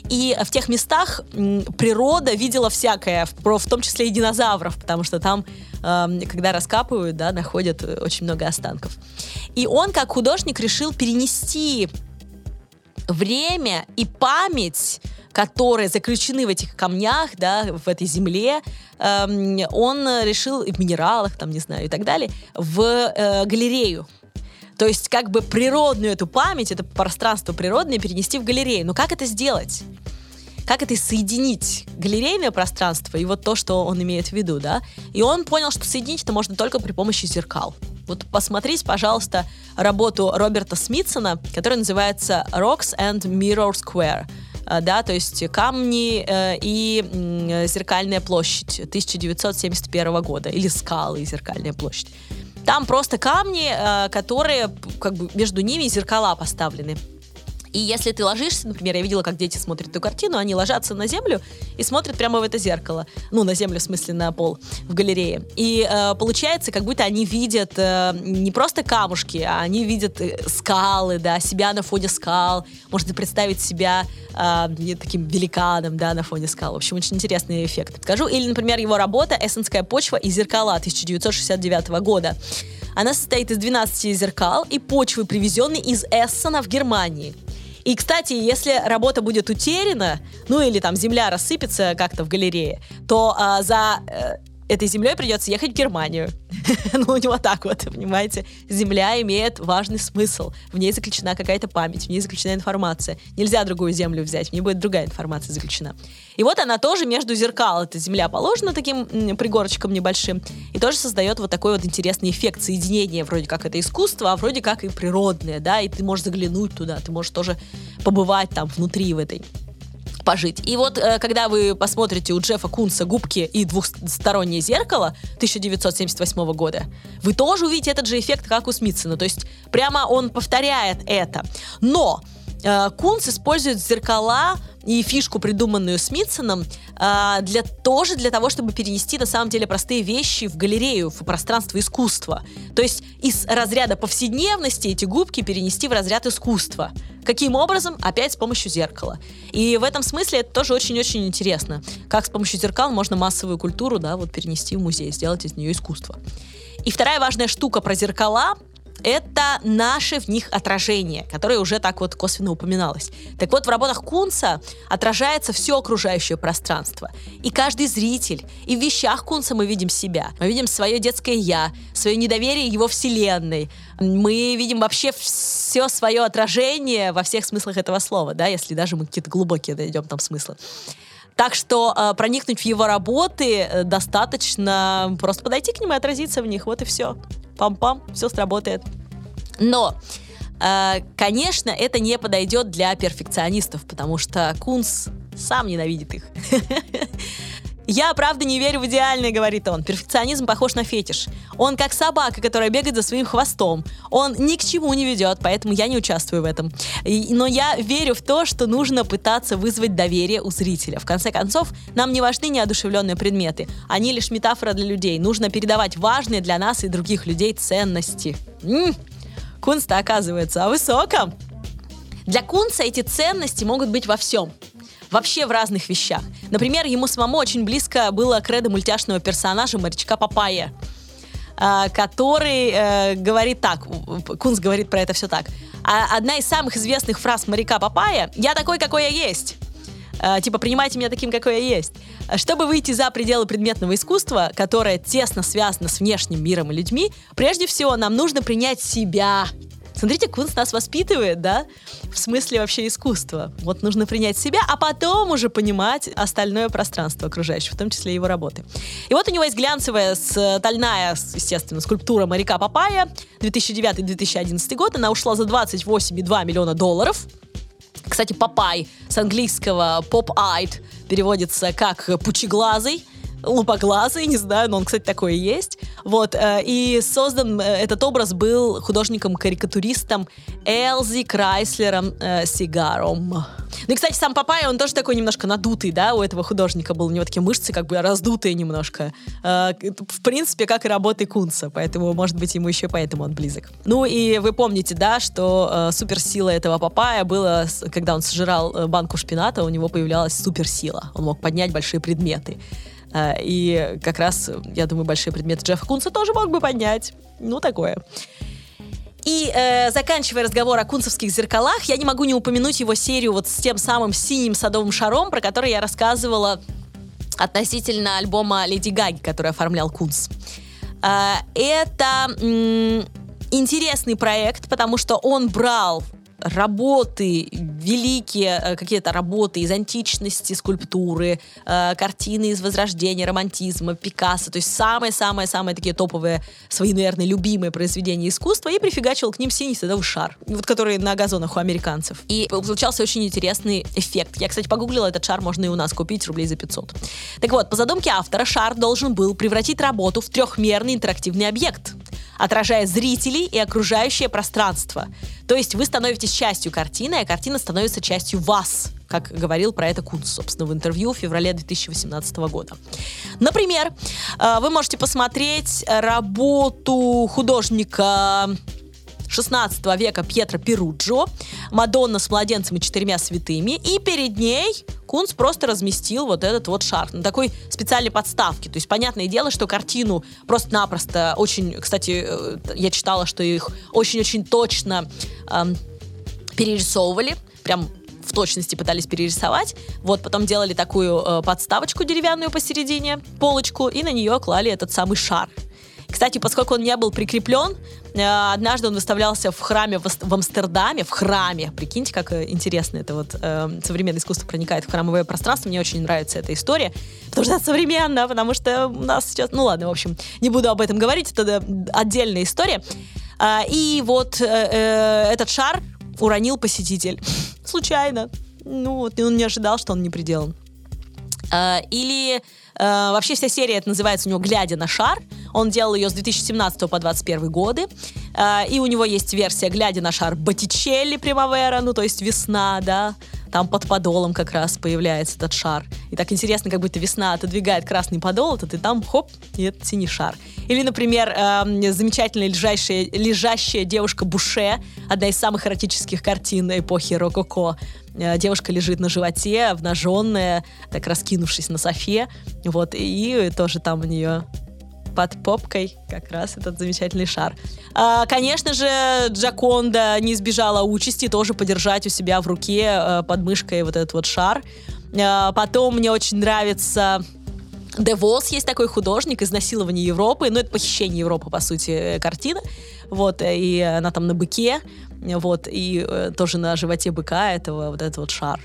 И в тех местах природа видела всякое, в том числе и динозавров, потому что там, когда раскапывают, да, находят очень много останков. И он, как художник, решил перенести время и память которые заключены в этих камнях, да, в этой земле, эм, он решил, в минералах, там, не знаю, и так далее, в э, галерею. То есть как бы природную эту память, это пространство природное перенести в галерею. Но как это сделать? Как это соединить? Галерейное пространство и вот то, что он имеет в виду, да? И он понял, что соединить это можно только при помощи зеркал. Вот посмотрите, пожалуйста, работу Роберта Смитсона, которая называется Rocks and Mirror Square э, да, то есть камни э, и э, зеркальная площадь 1971 года, или скалы и зеркальная площадь. Там просто камни, э, которые, как бы, между ними зеркала поставлены. И если ты ложишься, например, я видела, как дети смотрят эту картину, они ложатся на землю и смотрят прямо в это зеркало. Ну, на землю, в смысле, на пол в галерее. И э, получается, как будто они видят э, не просто камушки, а они видят э, скалы, да, себя на фоне скал. Можно представить себя э, таким великаном, да, на фоне скал. В общем, очень интересный эффект. Скажу. Или, например, его работа «Эссенская почва и зеркала» 1969 года. Она состоит из 12 зеркал и почвы, привезенной из Эссена в Германии. И, кстати, если работа будет утеряна, ну или там земля рассыпется как-то в галерее, то а, за э, этой землей придется ехать в Германию. ну, у него так вот, понимаете. Земля имеет важный смысл. В ней заключена какая-то память, в ней заключена информация. Нельзя другую землю взять, в ней будет другая информация заключена. И вот она тоже между зеркал. Эта земля положена таким пригорочком небольшим. И тоже создает вот такой вот интересный эффект соединения. Вроде как это искусство, а вроде как и природное, да. И ты можешь заглянуть туда, ты можешь тоже побывать там внутри в этой пожить. И вот, э, когда вы посмотрите у Джеффа Кунса «Губки и двухстороннее зеркало» 1978 года, вы тоже увидите этот же эффект, как у Смитсона. То есть прямо он повторяет это. Но Кунс использует зеркала и фишку, придуманную Смитсоном, э, для, тоже для того, чтобы перенести на самом деле простые вещи в галерею, в пространство искусства. То есть из разряда повседневности эти губки перенести в разряд искусства. Каким образом? Опять с помощью зеркала. И в этом смысле это тоже очень-очень интересно. Как с помощью зеркал можно массовую культуру да, вот перенести в музей, сделать из нее искусство. И вторая важная штука про зеркала это наше в них отражение, которое уже так вот косвенно упоминалось. Так вот, в работах Кунца отражается все окружающее пространство. И каждый зритель, и в вещах Кунца мы видим себя. Мы видим свое детское «я», свое недоверие его вселенной. Мы видим вообще все свое отражение во всех смыслах этого слова, да, если даже мы какие-то глубокие найдем там смыслы. Так что э, проникнуть в его работы э, достаточно просто подойти к ним и отразиться в них. Вот и все. Пам-пам, все сработает. Но э, Конечно, это не подойдет для перфекционистов, потому что Кунс сам ненавидит их. «Я, правда, не верю в идеальное», — говорит он. «Перфекционизм похож на фетиш. Он как собака, которая бегает за своим хвостом. Он ни к чему не ведет, поэтому я не участвую в этом. Но я верю в то, что нужно пытаться вызвать доверие у зрителя. В конце концов, нам не важны неодушевленные предметы. Они лишь метафора для людей. Нужно передавать важные для нас и других людей ценности». М-м, Кунста оказывается о высоком. Для Кунца эти ценности могут быть во всем вообще в разных вещах. Например, ему самому очень близко было кредо мультяшного персонажа морячка Папая, а, который э, говорит так, Кунс говорит про это все так. А одна из самых известных фраз моряка Папая «Я такой, какой я есть». Э, типа, принимайте меня таким, какой я есть. Чтобы выйти за пределы предметного искусства, которое тесно связано с внешним миром и людьми, прежде всего нам нужно принять себя, Смотрите, Кунс нас воспитывает, да, в смысле вообще искусства. Вот нужно принять себя, а потом уже понимать остальное пространство окружающее, в том числе его работы. И вот у него есть глянцевая стальная, естественно, скульптура моряка Папая 2009-2011 год. Она ушла за 28,2 миллиона долларов. Кстати, Папай с английского pop-eyed переводится как пучеглазый лупоглазый, не знаю, но он, кстати, такой и есть. Вот, э, и создан э, этот образ был художником-карикатуристом Элзи Крайслером э, Сигаром. Ну и, кстати, сам Папай, он тоже такой немножко надутый, да, у этого художника был. У него такие мышцы как бы раздутые немножко. В принципе, как и работы Кунца, поэтому, может быть, ему еще поэтому он близок. Ну и вы помните, да, что суперсила этого Папая была, когда он сожрал банку шпината, у него появлялась суперсила. Он мог поднять большие предметы. А, и как раз, я думаю, большие предметы Джеффа Кунца тоже мог бы поднять. Ну, такое. И э, заканчивая разговор о кунцевских зеркалах, я не могу не упомянуть его серию вот с тем самым синим садовым шаром, про который я рассказывала относительно альбома Леди Гаги, который оформлял Кунц. Э, это м- интересный проект, потому что он брал работы, великие э, какие-то работы из античности, скульптуры, э, картины из Возрождения, романтизма, Пикассо, то есть самые-самые-самые такие топовые свои, наверное, любимые произведения искусства и прифигачивал к ним синий садовый шар, вот который на газонах у американцев. И получался очень интересный эффект. Я, кстати, погуглила этот шар, можно и у нас купить рублей за 500. Так вот, по задумке автора, шар должен был превратить работу в трехмерный интерактивный объект отражая зрителей и окружающее пространство. То есть вы становитесь частью картины, а картина становится частью вас, как говорил про это Кунц, собственно, в интервью в феврале 2018 года. Например, э, вы можете посмотреть работу художника 16 века Пьетро Перуджо, Мадонна с младенцем и четырьмя святыми, и перед ней Кунц просто разместил вот этот вот шар на такой специальной подставке. То есть, понятное дело, что картину просто-напросто очень, кстати, э, я читала, что их очень-очень точно эм, перерисовывали, прям в точности пытались перерисовать. Вот, потом делали такую э, подставочку деревянную посередине, полочку, и на нее клали этот самый шар. Кстати, поскольку он не был прикреплен, э, однажды он выставлялся в храме в Амстердаме, в храме. Прикиньте, как э, интересно это вот э, современное искусство проникает в храмовое пространство. Мне очень нравится эта история, потому что это современно, потому что у нас сейчас... Ну ладно, в общем, не буду об этом говорить, это отдельная история. А, и вот этот шар уронил посетитель. Случайно. Ну вот, он не ожидал, что он не приделан. А, или Э, вообще вся серия это называется у него «Глядя на шар». Он делал ее с 2017 по 2021 годы. Э, и у него есть версия «Глядя на шар Боттичелли Примавера», ну то есть весна, да. Там под подолом как раз появляется этот шар. И так интересно, как будто весна отодвигает красный подол, то ты там хоп, и это синий шар. Или, например, э, замечательная лежащая, лежащая девушка Буше, одна из самых эротических картин эпохи Рококо. Э, девушка лежит на животе, обнаженная, так раскинувшись на софе, вот, и тоже там у нее под попкой как раз этот замечательный шар. А, конечно же, Джаконда не избежала участи тоже подержать у себя в руке а, под мышкой вот этот вот шар. А, потом мне очень нравится Девос есть такой художник, изнасилование Европы, ну это похищение Европы, по сути, картина, вот, и она там на быке, вот, и э, тоже на животе быка этого вот этот вот шар.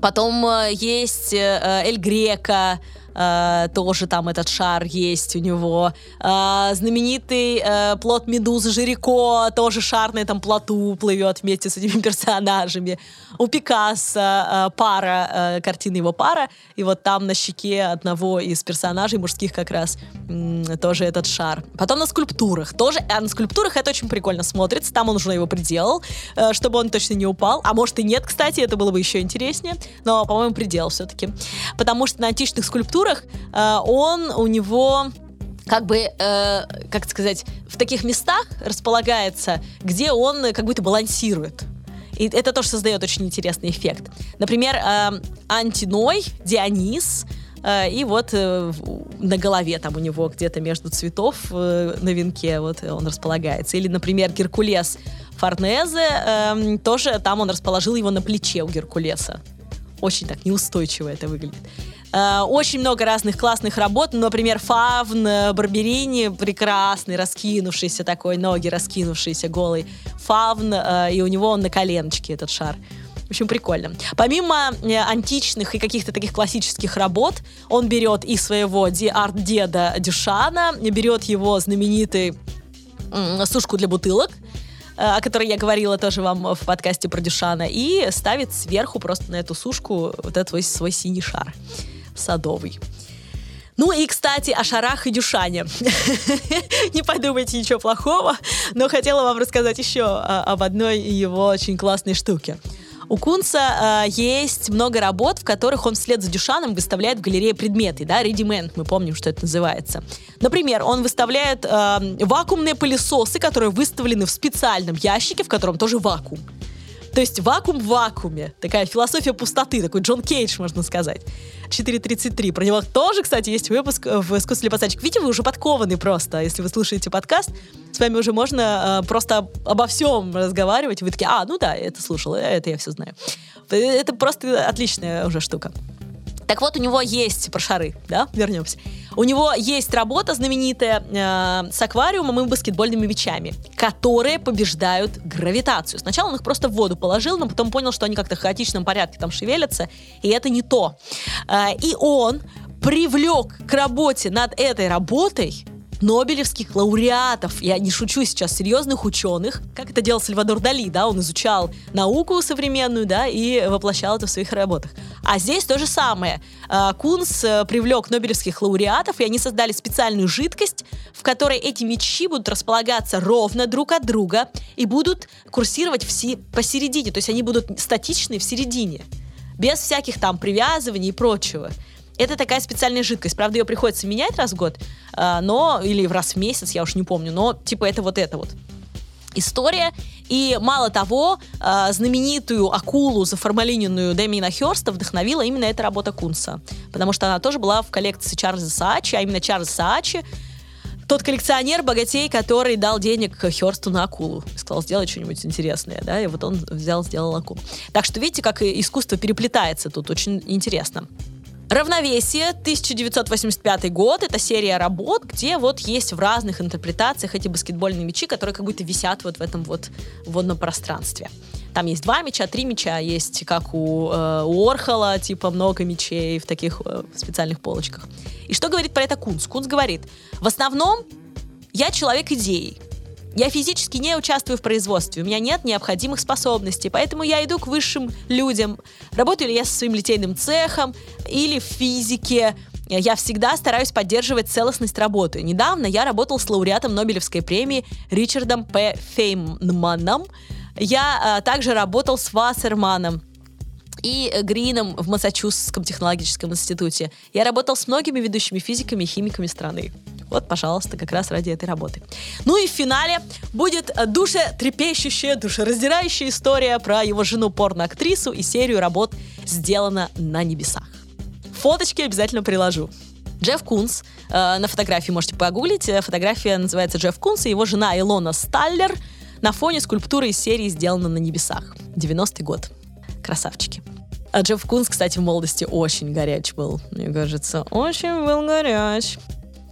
Потом есть Эль Грека, э, тоже там этот шар есть у него. Э, знаменитый э, плод Медузы Жирико, тоже шар на этом плоту плывет вместе с этими персонажами. У Пикассо э, пара, э, картина его пара, и вот там на щеке одного из персонажей мужских как раз э, тоже этот шар. Потом на скульптурах тоже, а на скульптурах это очень прикольно смотрится, там он уже его приделал, э, чтобы он точно не упал, а может и нет, кстати, это было бы еще интереснее, но, по-моему, предел все-таки. Потому что на античных скульптурах скульптурах э, он у него как бы, э, как сказать, в таких местах располагается, где он как будто балансирует. И это тоже создает очень интересный эффект. Например, э, антиной, Дионис, э, и вот э, на голове там у него где-то между цветов э, на венке вот он располагается. Или, например, Геркулес Форнезе, э, тоже там он расположил его на плече у Геркулеса. Очень так неустойчиво это выглядит. Э, очень много разных классных работ. Например, Фавн э, Барберини, прекрасный, раскинувшийся такой, ноги раскинувшиеся, голый. Фавн, э, и у него он на коленочке этот шар. В общем, прикольно. Помимо античных и каких-то таких классических работ, он берет и своего арт-деда Дюшана, берет его знаменитый сушку для бутылок, о которой я говорила тоже вам в подкасте про Дюшана, и ставит сверху просто на эту сушку вот этот свой, свой синий шар. Садовый. Ну и, кстати, о Шарах и Дюшане. Не подумайте ничего плохого, но хотела вам рассказать еще а, об одной его очень классной штуке. У Кунца э, есть много работ, в которых он вслед за Дюшаном выставляет в галерее предметы, да, редимент, мы помним, что это называется. Например, он выставляет э, вакуумные пылесосы, которые выставлены в специальном ящике, в котором тоже вакуум. То есть вакуум в вакууме. Такая философия пустоты, такой Джон Кейдж, можно сказать. 4.33. Про него тоже, кстати, есть выпуск в «Искусстве посадчик». Видите, вы уже подкованы просто, если вы слушаете подкаст. С вами уже можно э, просто обо всем разговаривать. Вы такие, а, ну да, это слушал, это я все знаю. Это просто отличная уже штука. Так вот, у него есть про шары, да, вернемся. У него есть работа знаменитая э, с аквариумом и баскетбольными мячами, которые побеждают гравитацию. Сначала он их просто в воду положил, но потом понял, что они как-то в хаотичном порядке там шевелятся, и это не то. Э, и он привлек к работе над этой работой нобелевских лауреатов, я не шучу сейчас, серьезных ученых, как это делал Сальвадор Дали, да, он изучал науку современную, да, и воплощал это в своих работах. А здесь то же самое. А, Кунс э, привлек нобелевских лауреатов, и они создали специальную жидкость, в которой эти мечи будут располагаться ровно друг от друга и будут курсировать все посередине, то есть они будут статичны в середине, без всяких там привязываний и прочего. Это такая специальная жидкость. Правда, ее приходится менять раз в год, а, но или раз в месяц, я уж не помню, но типа это вот это вот история. И мало того, а, знаменитую акулу заформалиненную Дэмина Херста вдохновила именно эта работа Кунса. Потому что она тоже была в коллекции Чарльза Саачи, а именно Чарльз Саачи тот коллекционер, богатей, который дал денег Херсту на акулу. Сказал, сделай что-нибудь интересное, да, и вот он взял, сделал акулу. Так что видите, как искусство переплетается тут, очень интересно. Равновесие, 1985 год, это серия работ, где вот есть в разных интерпретациях эти баскетбольные мячи, которые как будто висят вот в этом вот водном пространстве. Там есть два мяча, три мяча, есть как у, э, у Орхола, типа много мячей в таких э, специальных полочках. И что говорит про это Кунц? Кунц говорит, в основном я человек идеи, я физически не участвую в производстве, у меня нет необходимых способностей, поэтому я иду к высшим людям. Работаю ли я со своим литейным цехом или в физике, я всегда стараюсь поддерживать целостность работы. Недавно я работал с лауреатом Нобелевской премии Ричардом П. Фейманом. Я а, также работал с Вассерманом и Грином в Массачусетском технологическом институте. Я работал с многими ведущими физиками и химиками страны. Вот, пожалуйста, как раз ради этой работы. Ну и в финале будет душетрепещущая, душераздирающая история про его жену порноактрису и серию работ «Сделано на небесах». Фоточки обязательно приложу. Джефф Кунс, э, на фотографии можете погуглить, э, фотография называется Джефф Кунс и его жена Илона Сталлер на фоне скульптуры из серии «Сделано на небесах». 90-й год. Красавчики. А Джефф Кунс, кстати, в молодости очень горяч был, мне кажется. Очень был горяч.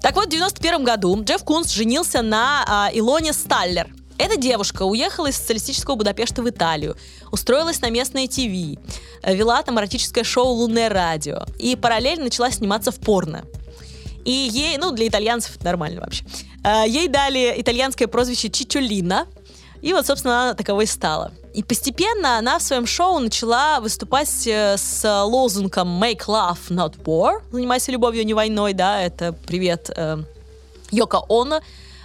Так вот, в 91 году Джефф Кунс женился на а, Илоне Сталлер. Эта девушка уехала из социалистического Будапешта в Италию, устроилась на местное ТВ, вела там эротическое шоу «Лунное радио» и параллельно начала сниматься в порно. И ей, ну, для итальянцев нормально вообще. А, ей дали итальянское прозвище Чичолина, и вот, собственно, она таковой стала. И постепенно она в своем шоу начала выступать э, с лозунгом «Make love, not war», «Занимайся любовью, не войной», да, это привет э, Йоко Оно,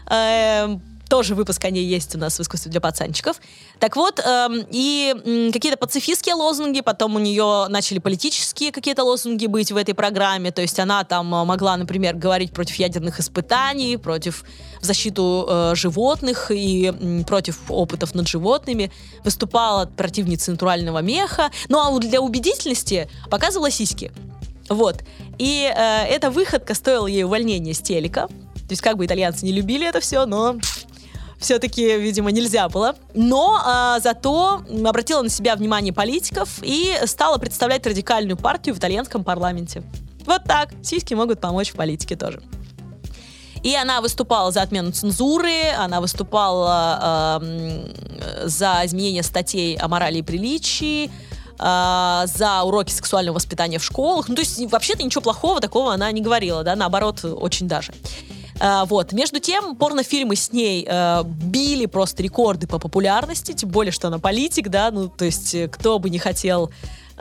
э, тоже выпуск о ней есть у нас в искусстве для пацанчиков. Так вот, эм, и м, какие-то пацифистские лозунги, потом у нее начали политические какие-то лозунги быть в этой программе. То есть она там э, могла, например, говорить против ядерных испытаний, против в защиту э, животных и м, против опытов над животными. Выступала противницей натурального меха. Ну а для убедительности показывала сиськи. Вот. И э, эта выходка стоила ей увольнения с телека. То есть как бы итальянцы не любили это все, но все-таки, видимо, нельзя было. Но а, зато обратила на себя внимание политиков и стала представлять радикальную партию в итальянском парламенте. Вот так. Сиськи могут помочь в политике тоже. И она выступала за отмену цензуры, она выступала э, за изменение статей о морали и приличии, э, за уроки сексуального воспитания в школах. Ну, то есть, вообще-то ничего плохого такого она не говорила, да, наоборот, очень даже. А, вот. Между тем, порнофильмы с ней э, били просто рекорды по популярности, тем более, что она политик, да, ну, то есть, э, кто бы не хотел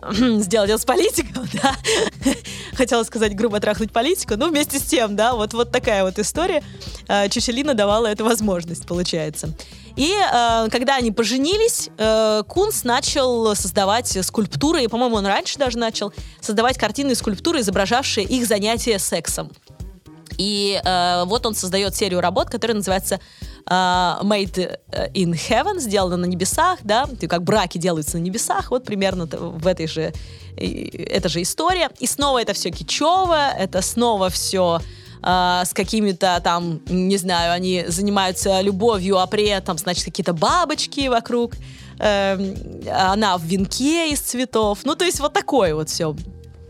сделать с политиком, да, хотела сказать грубо трахнуть политику, но вместе с тем, да, вот, вот такая вот история. Э, Чучелина давала эту возможность, получается. И э, когда они поженились, э, Кунс начал создавать скульптуры, и, по-моему, он раньше даже начал создавать картины и скульптуры, изображавшие их занятия сексом. И э, вот он создает серию работ, которая называется э, Made in Heaven, сделано на небесах, да, как браки делаются на небесах, вот примерно в этой же, эта же история. И снова это все кичево, это снова все Uh, с какими-то там, не знаю, они занимаются любовью, а при этом, значит, какие-то бабочки вокруг. Uh, она в венке из цветов. Ну, то есть вот такое вот все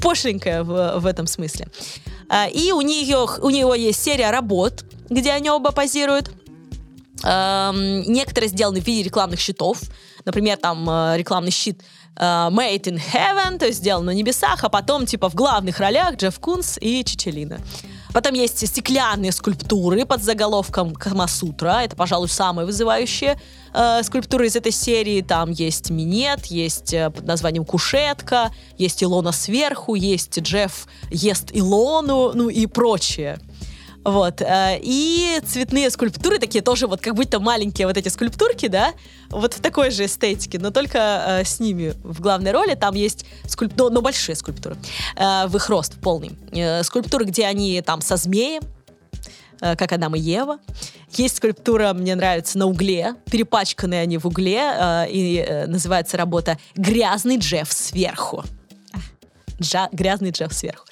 пошленькое в, в этом смысле. А, и у, нее, у него есть серия работ, где они оба позируют. Некоторые сделаны в виде рекламных щитов. Например, там э, рекламный щит э, Made in Heaven, то есть сделан на небесах, а потом типа в главных ролях Джефф Кунс и Чичелина. Потом есть стеклянные скульптуры под заголовком Камасутра. Это, пожалуй, самые вызывающие э, скульптуры из этой серии. Там есть минет, есть э, под названием кушетка, есть Илона сверху, есть Джефф ест Илону, ну и прочее. Вот. Э, и цветные скульптуры такие тоже вот как будто маленькие вот эти скульптурки, да, вот в такой же эстетике, но только э, с ними в главной роли. Там есть скульптуры, но, но большие скульптуры, э, в их рост полный. Скульптуры, где они там со змеем, как Адам и Ева. Есть скульптура, мне нравится, на угле. Перепачканные они в угле. И называется работа «Грязный Джефф сверху». Джа, грязный Джефф сверху.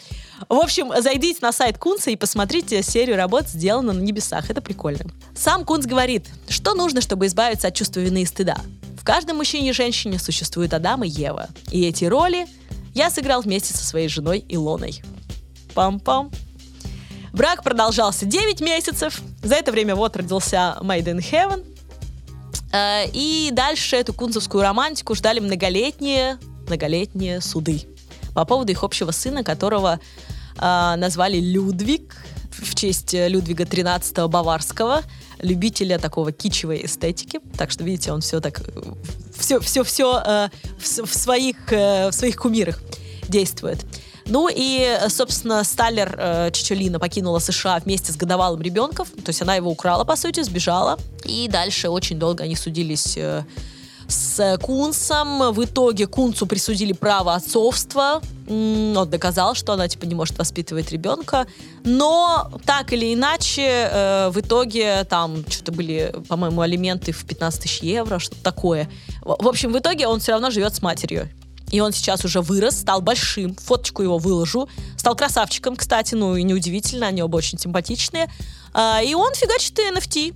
В общем, зайдите на сайт Кунца и посмотрите серию работ, сделанных на небесах. Это прикольно. Сам Кунц говорит, что нужно, чтобы избавиться от чувства вины и стыда. В каждом мужчине и женщине существует Адам и Ева. И эти роли я сыграл вместе со своей женой Илоной. Пам-пам. Брак продолжался 9 месяцев. За это время вот родился Made in Heaven. Э, и дальше эту кунцевскую романтику ждали многолетние, многолетние суды по поводу их общего сына, которого э, назвали Людвиг в честь Людвига XIII Баварского, любителя такого кичевой эстетики. Так что, видите, он все так, все, все, все э, в, в, своих, э, в своих кумирах действует. Ну и, собственно, Сталлер э, Чичолина покинула США вместе с годовалым ребенком. То есть она его украла, по сути, сбежала. И дальше очень долго они судились э, с Кунсом. В итоге Кунцу присудили право отцовства. Он доказал, что она типа не может воспитывать ребенка. Но так или иначе, э, в итоге там что-то были, по-моему, алименты в 15 тысяч евро, что-то такое. В общем, в итоге он все равно живет с матерью. и он сейчас уже вырос, стал большим, фоточку его выложу, стал красавчиком, кстати, ну и неудивительно, они оба очень симпатичные, а, и он фигачит NFT,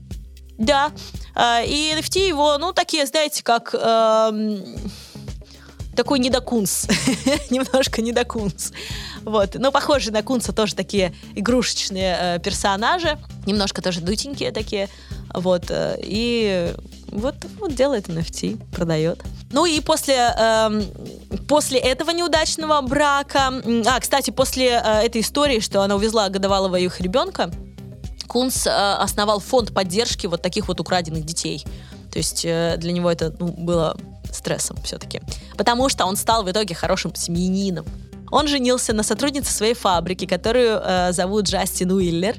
да, а, и NFT его, ну, такие, знаете, как... Эм, такой недокунс. Немножко недокунс. Вот. Но похожие на кунса тоже такие игрушечные э, персонажи. Немножко тоже дутенькие такие. Вот. Э, и вот, вот делает NFT, продает. Ну и после, э, после этого неудачного брака... А, кстати, после э, этой истории, что она увезла годовалого их ребенка, Кунс э, основал фонд поддержки вот таких вот украденных детей. То есть э, для него это ну, было стрессом все-таки. Потому что он стал в итоге хорошим семьянином. Он женился на сотруднице своей фабрики, которую э, зовут Джастин Уиллер.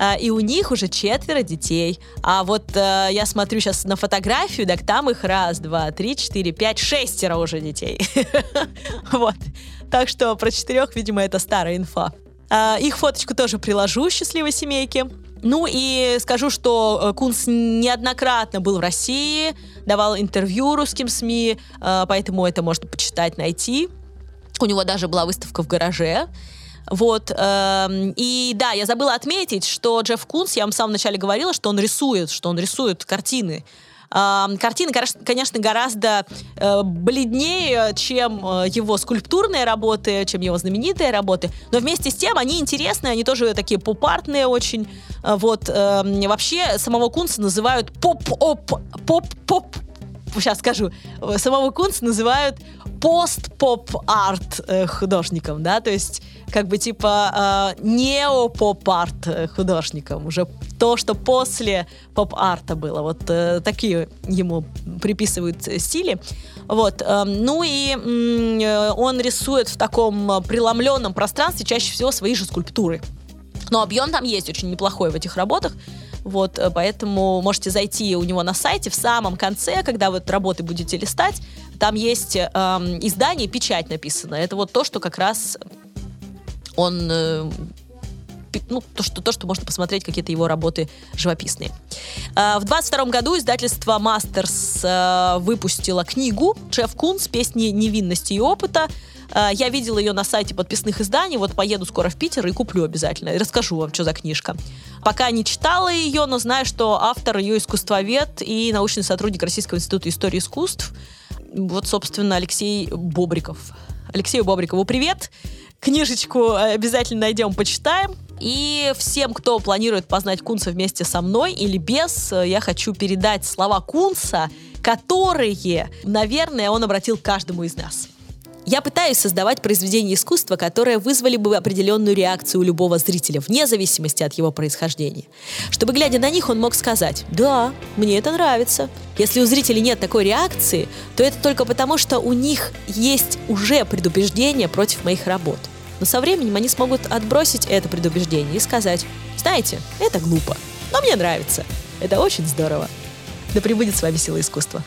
Э, и у них уже четверо детей. А вот э, я смотрю сейчас на фотографию, так там их раз, два, три, четыре, пять, шестеро уже детей. Вот. Так что про четырех, видимо, это старая инфа. Э, их фоточку тоже приложу счастливой семейки. Ну и скажу, что э, Кунс неоднократно был в России, давал интервью русским СМИ, э, поэтому это можно почитать, найти. У него даже была выставка в гараже. Вот. Эм, и да, я забыла отметить, что Джефф Кунс, я вам в самом начале говорила, что он рисует, что он рисует картины. Картины, конечно, гораздо э, бледнее, чем э, его скульптурные работы, чем его знаменитые работы, но вместе с тем они интересные, они тоже такие поп-артные очень. Э, вот. Эм, вообще самого Кунса называют поп-оп, поп-поп сейчас скажу, самого Кунца называют пост-поп-арт э, художником, да, то есть как бы типа э, нео-поп-арт э, художником, уже то, что после поп-арта было, вот э, такие ему приписывают стили. Вот, э, ну и э, он рисует в таком преломленном пространстве чаще всего свои же скульптуры. Но объем там есть очень неплохой в этих работах. Вот, э, поэтому можете зайти у него на сайте в самом конце, когда вот работы будете листать, там есть э, издание, печать написана. Это вот то, что как раз он э, ну, то, что, то, что можно посмотреть, какие-то его работы живописные. Э, в 22 году издательство Мастерс э, выпустило книгу «Шеф Кунс. Песни невинности и опыта». Э, я видела ее на сайте подписных изданий, вот поеду скоро в Питер и куплю обязательно, и расскажу вам, что за книжка. Пока не читала ее, но знаю, что автор ее искусствовед и научный сотрудник Российского института истории искусств, вот, собственно, Алексей Бобриков. Алексею Бобрикову привет! Книжечку обязательно найдем, почитаем. И всем, кто планирует познать Кунца вместе со мной или без, я хочу передать слова Кунца, которые, наверное, он обратил каждому из нас. Я пытаюсь создавать произведения искусства, которые вызвали бы определенную реакцию у любого зрителя, вне зависимости от его происхождения. Чтобы, глядя на них, он мог сказать «Да, мне это нравится». Если у зрителей нет такой реакции, то это только потому, что у них есть уже предубеждение против моих работ. Но со временем они смогут отбросить это предубеждение и сказать «Знаете, это глупо, но мне нравится. Это очень здорово». Да пребудет с вами сила искусства.